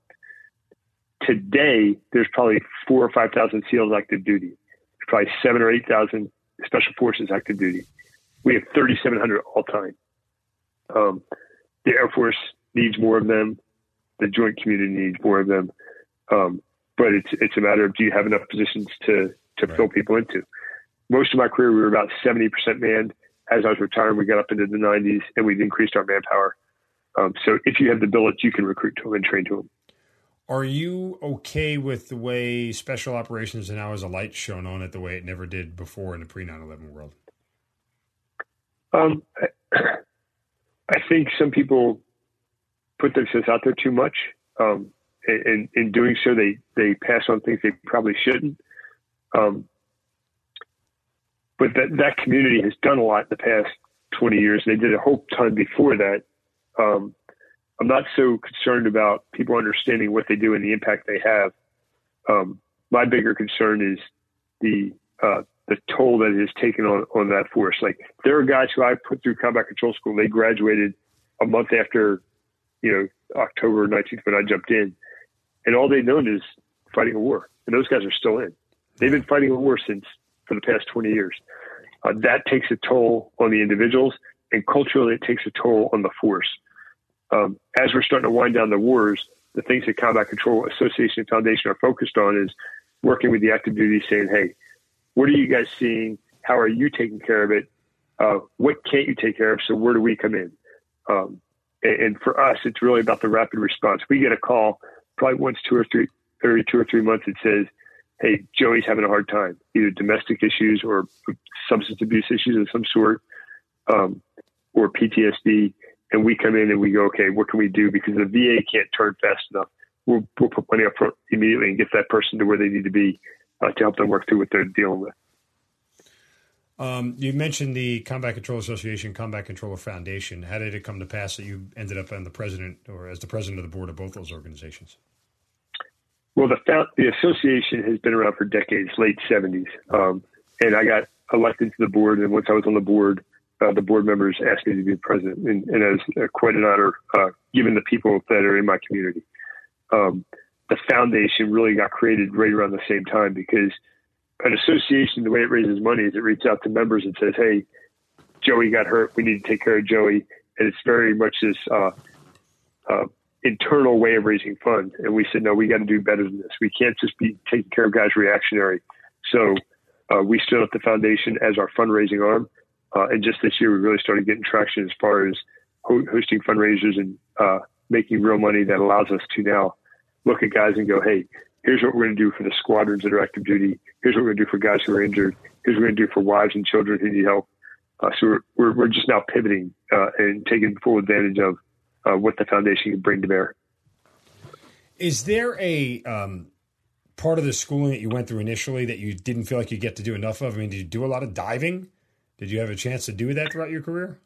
Today, there's probably four or 5,000 SEALs active duty. There's probably seven or 8,000 special forces active duty we have 3,700 all time. Um, the Air Force needs more of them. The joint community needs more of them. Um, but it's it's a matter of do you have enough positions to to right. fill people into. Most of my career, we were about 70% manned. As I was retiring, we got up into the 90s, and we've increased our manpower. Um, so if you have the billets, you can recruit to them and train to them. Are you okay with the way special operations now has a light shown on it the way it never did before in the pre 9 11 world? Um, I think some people put themselves out there too much. Um, and in doing so, they, they pass on things they probably shouldn't. Um, but that, that community has done a lot in the past 20 years. They did a whole ton before that. Um, I'm not so concerned about people understanding what they do and the impact they have. Um, my bigger concern is the uh, the toll that it has taken on, on that force. Like there are guys who I put through combat control school. They graduated a month after, you know, October 19th when I jumped in, and all they'd known is fighting a war. And those guys are still in. They've been fighting a war since for the past 20 years. Uh, that takes a toll on the individuals, and culturally, it takes a toll on the force. Um, as we're starting to wind down the wars, the things that Combat Control Association and Foundation are focused on is working with the active duty, saying, "Hey, what are you guys seeing? How are you taking care of it? Uh, what can't you take care of? So where do we come in? Um, and, and, for us, it's really about the rapid response. We get a call probably once two or three, every two or three months. It says, "Hey, Joey's having a hard time, either domestic issues or substance abuse issues of some sort, um, or PTSD." And we come in and we go, "Okay, what can we do?" Because the VA can't turn fast enough. We'll, we'll put money up front immediately and get that person to where they need to be uh, to help them work through what they're dealing with. Um, you mentioned the Combat Control Association, Combat Controller Foundation. How did it come to pass that you ended up on the president or as the president of the board of both those organizations? Well, the the association has been around for decades, late '70s, um, and I got elected to the board. And once I was on the board, uh, the board members asked me to be president, and, and it was quite an honor, uh, given the people that are in my community. Um, the foundation really got created right around the same time because an association, the way it raises money is it reaches out to members and says, "Hey, Joey got hurt. We need to take care of Joey," and it's very much this uh, uh, internal way of raising funds. And we said, "No, we got to do better than this. We can't just be taking care of guys reactionary." So uh, we stood up the foundation as our fundraising arm, uh, and just this year we really started getting traction as far as ho- hosting fundraisers and uh, making real money that allows us to now look at guys and go, "Hey, here's what we're going to do for the squadrons that are active duty. Here's what we're going to do for guys who are injured. Here's what we're going to do for wives and children who need help. Uh, so we're, we're, we're, just now pivoting uh, and taking full advantage of uh, what the foundation can bring to bear. Is there a um, part of the schooling that you went through initially that you didn't feel like you get to do enough of? I mean, did you do a lot of diving? Did you have a chance to do that throughout your career?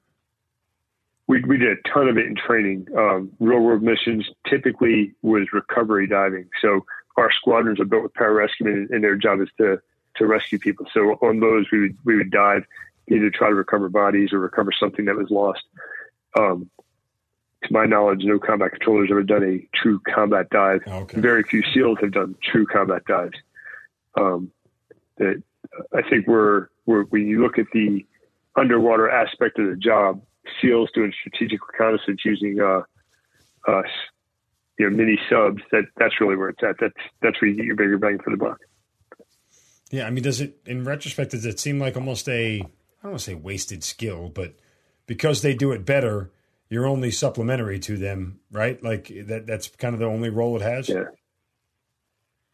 We, we did a ton of it in training. Um, real world missions typically was recovery diving. So our squadrons are built with pararescue, and, and their job is to to rescue people. So on those, we would we would dive either try to recover bodies or recover something that was lost. Um, to my knowledge, no combat controller has ever done a true combat dive. Okay. Very few SEALs have done true combat dives. Um, that I think we're, we're when you look at the underwater aspect of the job, SEALs doing strategic reconnaissance using uh, uh, you know mini subs that that's really where it's at. That's that's where you get your bigger bang for the buck. Yeah i mean does it in retrospect does it seem like almost a i don't want to say wasted skill but because they do it better you're only supplementary to them right? Like that that's kind of the only role it has? Yeah.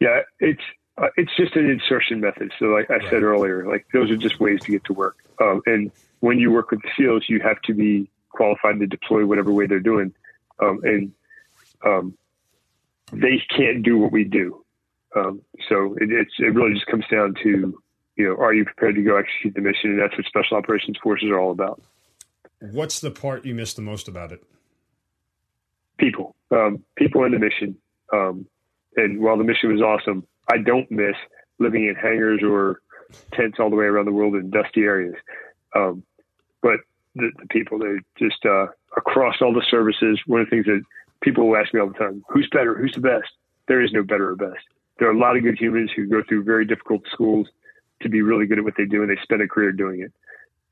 Yeah it's uh, it's just an insertion method so like i said earlier like those are just ways to get to work um, and when you work with the seals you have to be qualified to deploy whatever way they're doing um, and um, they can't do what we do. Um, so it, it really just comes down to, you know, are you prepared to go execute the mission? And that's what Special Operations Forces are all about. What's the part you miss the most about it? People, um, people in the mission. Um, and while the mission was awesome, I don't miss living in hangars or tents all the way around the world in dusty areas. Um, but the, the, people, they just uh, across all the services. One of the things that people will ask me all the time, who's better? Who's the best? There is no better or best. There are a lot of good humans who go through very difficult schools to be really good at what they do, and they spend a career doing it.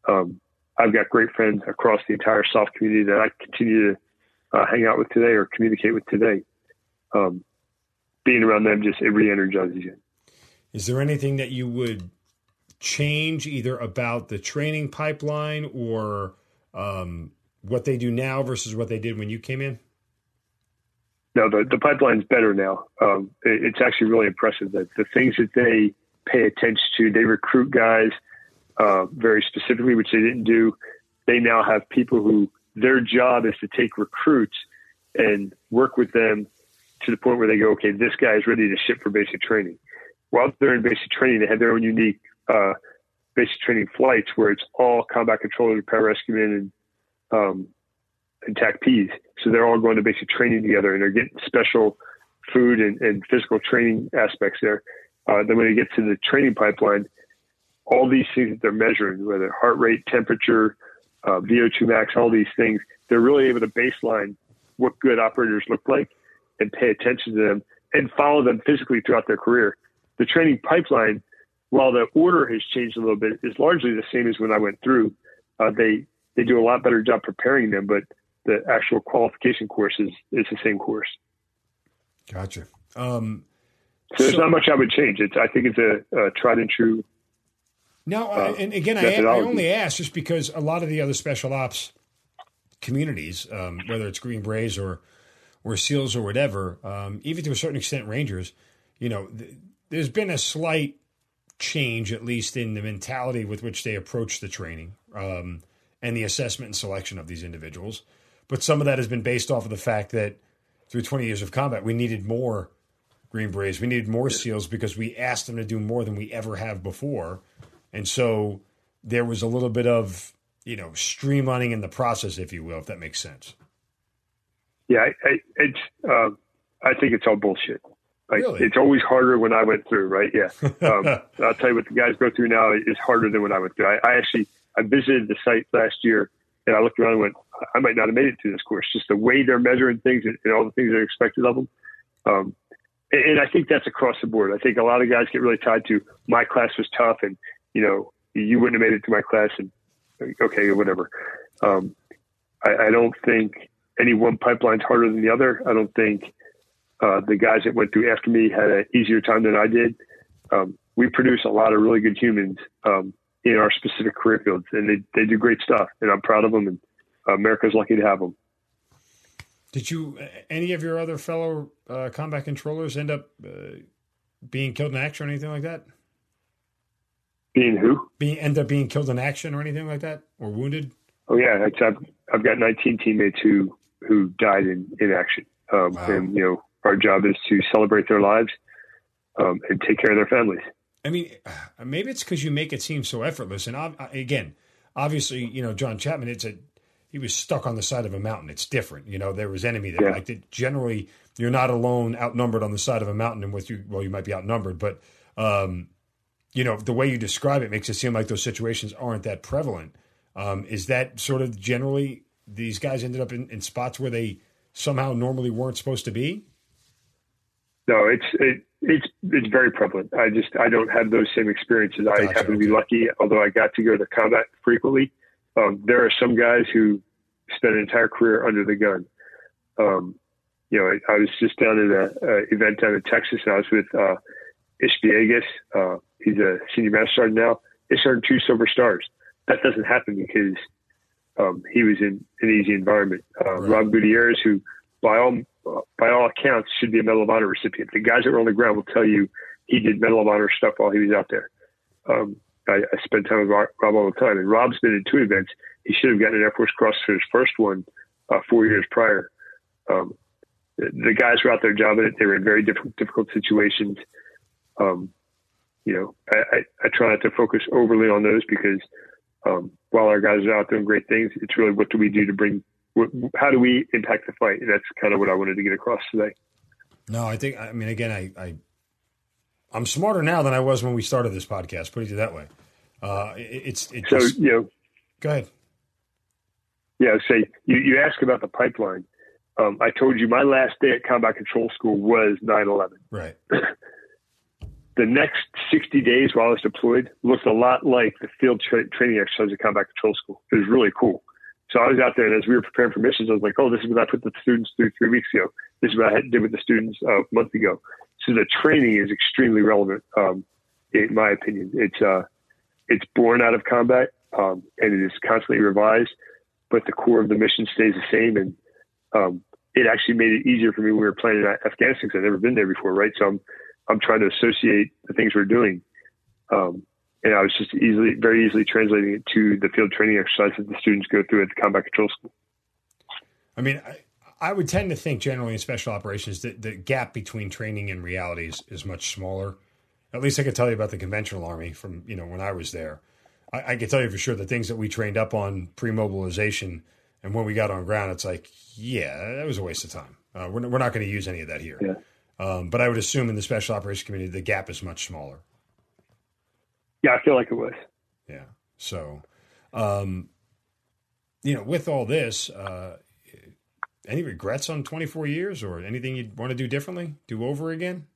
Um, I've got great friends across the entire soft community that I continue to uh, hang out with today or communicate with today. Um, being around them just it re-energizes you. Is there anything that you would change either about the training pipeline or um, what they do now versus what they did when you came in? no, the, the pipeline's better now. Um, it, it's actually really impressive that the things that they pay attention to, they recruit guys uh, very specifically, which they didn't do. They now have people who their job is to take recruits and work with them to the point where they go, okay, this guy is ready to ship for basic training. While they're in basic training, they have their own unique uh, basic training flights where it's all combat controller, pararescuemen, and um, and TACPs. So they're all going to basic training together and they're getting special food and, and physical training aspects there. Uh, then when they get to the training pipeline, all these things that they're measuring, whether heart rate, temperature, uh, VO2 max, all these things, they're really able to baseline what good operators look like and pay attention to them and follow them physically throughout their career. The training pipeline, while the order has changed a little bit, is largely the same as when I went through. Uh, they they do a lot better job preparing them, but the actual qualification course is, is the same course. Gotcha. Um, so there's so, not much I would change. It's I think it's a, a tried and true. No, uh, and again, I, I, only ask just because a lot of the other special ops communities, um, whether it's Green Berets or or SEALs or whatever, um, even to a certain extent, Rangers, you know, th- there's been a slight change, at least in the mentality with which they approach the training um, and the assessment and selection of these individuals. But some of that has been based off of the fact that through 20 years of combat, we needed more Green Berets. We needed more SEALs because we asked them to do more than we ever have before. And so there was a little bit of, you know, streamlining in the process, if you will, if that makes sense. Yeah, I, I it's, uh, I think it's all bullshit. Like Really? it's always harder when I went through, right? Yeah. Um, I'll tell you what the guys go through now is harder than when I went through. I, I actually I visited the site last year and I looked around and went, I might not have made it through this course. Just the way they're measuring things and, and all the things that are expected of them. Um, and, and I think that's across the board. I think a lot of guys get really tied to my class was tough and you know you wouldn't have made it to my class and okay whatever. Um, I, I don't think any one pipeline's harder than the other. I don't think uh, the guys that went through after me had an easier time than I did. Um, we produce a lot of really good humans um, in our specific career fields, and they, they do great stuff, and I'm proud of them, and uh, America's lucky to have them. Did you any of your other fellow uh, combat controllers end up uh, being killed in action or anything like that? Being who? Being end up being killed in action or anything like that, or wounded? Oh yeah, I've I've got 19 teammates who who died in in action, um, Wow. and you know our job is to celebrate their lives um, and take care of their families. I mean, maybe it's because you make it seem so effortless. And ob- again, obviously, you know, John Chapman, it's a he was stuck on the side of a mountain. It's different. You know, there was enemy there. Yeah. Like that generally, you're not alone, outnumbered on the side of a mountain. And with you, well, you might be outnumbered, but um, you know, the way you describe it makes it seem like those situations aren't that prevalent. Um, is that sort of generally these guys ended up in, in spots where they somehow normally weren't supposed to be? No, it's it, it's it's very prevalent. I just I don't have those same experiences. I Gotcha, happen to be lucky, although I got to go to combat frequently. Um, there are some guys who spend an entire career under the gun. Um, you know, I, I was just down at a, a event down in Texas, and I was with uh, Ish Villegas. Uh, he's a senior master sergeant now. Ish earned two silver stars. That doesn't happen because um, he was in an easy environment. Uh, Right. Rob Gutierrez, who by all by all accounts should be a Medal of Honor recipient. The guys that were on the ground will tell you he did Medal of Honor stuff while he was out there. Um, I, I spend time with Rob all the time, and Rob's been in two events. He should have gotten an Air Force Cross for his first one uh, four years prior. Um, the, the guys were out there jobbing it. They were in very difficult, difficult situations. Um, you know, I, I, I try not to focus overly on those because um, while our guys are out doing great things, it's really what do we do to bring, what, how do we impact the fight? And that's kind of what I wanted to get across today. No, I think I mean again, I, I I'm smarter now than I was when we started this podcast. Put it that way. Uh, it, it's it's So, you know, go ahead. yeah, say you, you ask about the pipeline. Um, I told you my last day at combat control school was 9 11. Right. the next 60 days while I was deployed looked a lot like the field tra- training exercise at combat control school. It was really cool. So I was out there, and as we were preparing for missions, I was like, "Oh, this is what I put the students through three weeks ago. This is what I had- did with the students uh, a month ago." So the training is extremely relevant, um, in my opinion. It's uh, it's born out of combat, um, and it is constantly revised, but the core of the mission stays the same. And um, it actually made it easier for me when we were planning Afghanistan because I'd never been there before, right? So I'm I'm trying to associate the things we're doing. Um, and I was just easily, very easily translating it to the field training exercises that the students go through at the combat control school. I mean, I, I would tend to think generally in special operations that the gap between training and reality is, is much smaller. At least I could tell you about the conventional army from you know when I was there. I, I can tell you for sure the things that we trained up on pre-mobilization and when we got on ground, it's like, yeah, that was a waste of time. Uh, we're, we're not going to use any of that here. Yeah. Um, but I would assume in the special operations community, the gap is much smaller. Yeah, I feel like it was. Yeah. So, um, you know, with all this, uh, any regrets on 24 years or anything you'd want to do differently, do over again?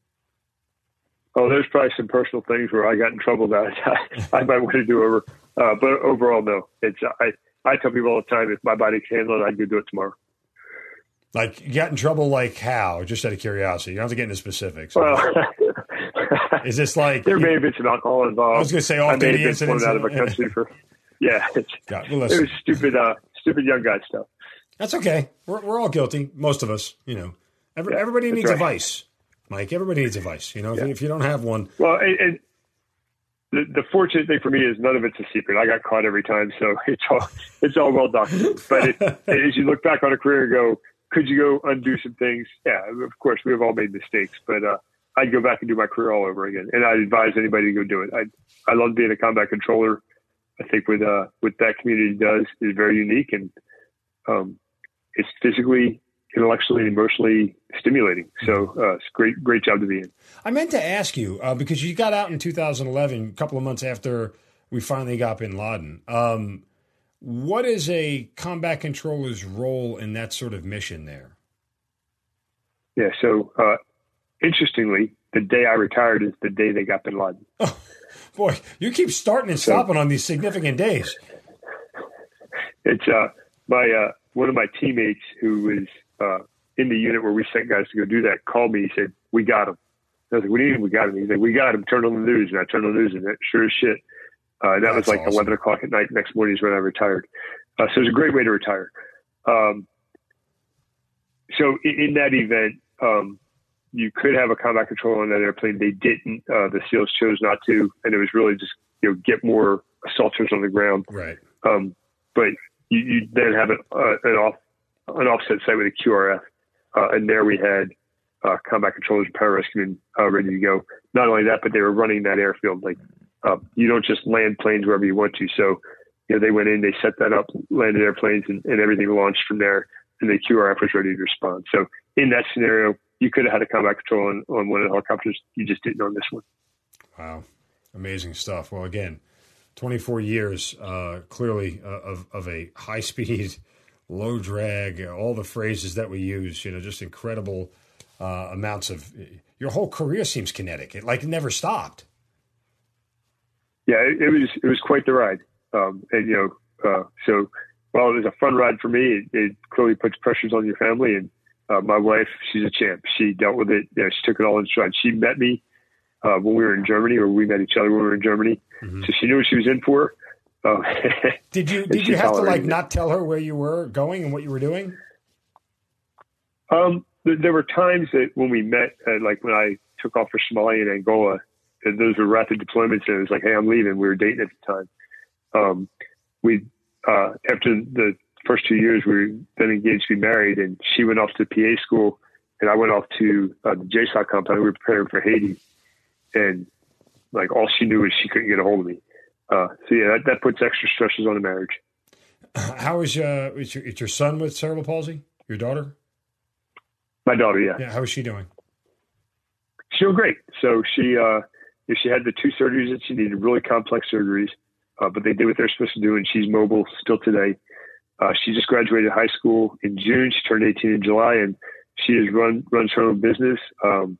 Oh, there's probably some personal things where I got in trouble that I, I might want to do over. Uh, but overall, no. It's I, I tell people all the time, if my body can handle it, I'd go do it tomorrow. Like, you got in trouble like how? Just out of curiosity. You don't have to get into specifics. Well, is this like. there may have been some alcohol involved. I was going to say off duty incidents. out of a country for. Yeah, it's, God, well, it was stupid, uh, stupid young guy stuff. that's okay. We're, we're all guilty. Most of us, you know. Every, Yeah, everybody needs a right. vice, Mike. Everybody needs a vice. You know, if, you, if you don't have one, Well, and, and the, the fortunate thing for me is none of it's a secret. I got caught every time, so it's all it's all well documented. But it, as you look back on a career and go, could you go undo some things? Yeah, of course, we have all made mistakes, but uh, I'd go back and do my career all over again. And I'd advise anybody to go do it. I I love being a combat controller. I think what uh, what that community does is very unique, and um, it's physically intellectually emotionally stimulating. So uh, it's great, great job to be in. I meant to ask you uh, because you got out in 2011, a couple of months after we finally got Bin Laden. Um, what is a combat controller's role in that sort of mission there? Yeah. So uh, interestingly, the day I retired is the day they got Bin Laden. Oh, boy, you keep starting and stopping so, on these significant days. It's uh, my uh, one of my teammates who was uh, in the unit where we sent guys to go do that called me. He said, "We got him." I was like, "What do you mean we got him?" He's like, "We got him. Turn on the news." And I turned on the news, and it sure as shit. Uh, that That's was like awesome. 11 o'clock at night. Next morning is when I retired. Uh, so it was a great way to retire. Um, so in, in, that event, um, you could have a combat control on that airplane. They didn't. Uh, the SEALs chose not to, and it was really just you know get more assaulters on the ground. Right. Um, but you, you, then have an, uh, an off an offset site with a QRF, uh, and there we had uh, combat controllers and pararescuemen uh, ready to go. Not only that, but they were running that airfield. Like uh, you don't just land planes wherever you want to. So you know they went in, they set that up, landed airplanes, and, and everything launched from there. And the QRF was ready to respond. So in that scenario, you could have had a combat control on, on one of the helicopters. You just didn't on this one. Wow, amazing stuff. Well, again, 24 years uh, clearly uh, of of a high speed low drag, all the phrases that we use, you know, just incredible uh, amounts of. Your whole career seems kinetic. It like never stopped. Yeah, it, it was it was quite the ride, um, and you know, uh, so while it was a fun ride for me, it, it clearly puts pressures on your family. And uh, my wife, she's a champ. She dealt with it. You know, she took it all in stride. She met me uh, when we were in Germany, or we met each other when we were in Germany. Mm-hmm. So she knew what she was in for. Oh. did you did you have to like not tell her where you were going and what you were doing? Um, there were times that when we met, uh, like when I took off for Somalia and Angola, those were rapid deployments, and it was like, "Hey, I'm leaving." We were dating at the time. Um, we uh, after the first two years, we were then engaged to be married, and she went off to PA school, and I went off to uh, the JSOC compound. We were preparing for Haiti, and like all she knew was she couldn't get a hold of me. Uh, so yeah, that, that puts extra stresses on the marriage. How is uh, is your, is your son with cerebral palsy? Your daughter? My daughter, yeah. Yeah. How is she doing? She's doing great. So she uh, she had the two surgeries that she needed, really complex surgeries, uh, but they did what they're supposed to do, and she's mobile still today. Uh, she just graduated high school in June. She turned 18 in July, and she has run runs her own business um,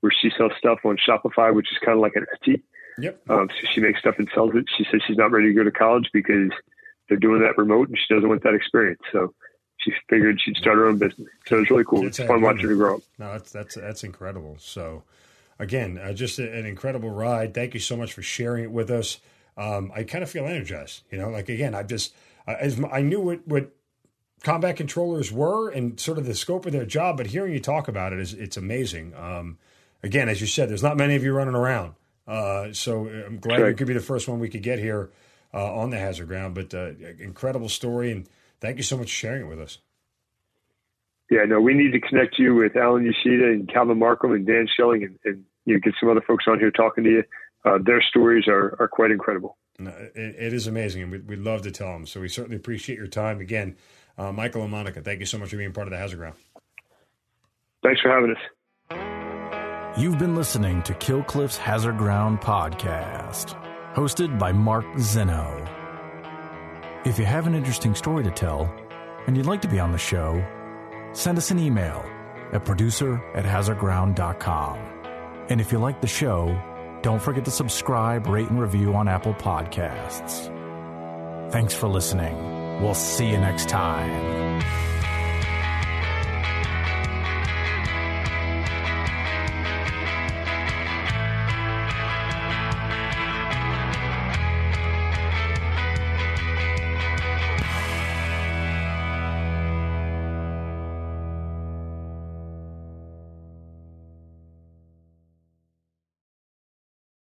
where she sells stuff on Shopify, which is kind of like an Etsy. Yep. Um, so she makes stuff and sells it. She says she's not ready to go to college because they're doing that remote and she doesn't want that experience. So she figured she'd start her own business. So it's really cool. It's, it's fun watching her grow up. No, that's that's that's incredible. So again, uh, just a, an incredible ride. Thank you so much for sharing it with us. Um, I kind of feel energized. You know, like again, I just uh, as I knew what what combat controllers were and sort of the scope of their job, but hearing you talk about it is it's amazing. Um, again, as you said, there's not many of you running around. Uh, so uh, I'm glad sure. you could be the first one we could get here uh, on the hazard ground. But uh, incredible story, and thank you so much for sharing it with us. Yeah, no, we need to connect you with Alan Yoshida and Calvin Markham and Dan Schilling, and, and you know, get some other folks on here talking to you. Uh, their stories are, are quite incredible. It, it is amazing, and we, would love to tell them. So we certainly appreciate your time. Again, uh, Michael LaMonica, thank you so much for being part of the Hazard Ground. Thanks for having us. You've been listening to Killcliff's Hazard Ground podcast, hosted by Mark Zinno. If you have an interesting story to tell and you'd like to be on the show, send us an email at producer at hazardground.com. And if you like the show, don't forget to subscribe, rate, and review on Apple Podcasts. Thanks for listening. We'll see you next time.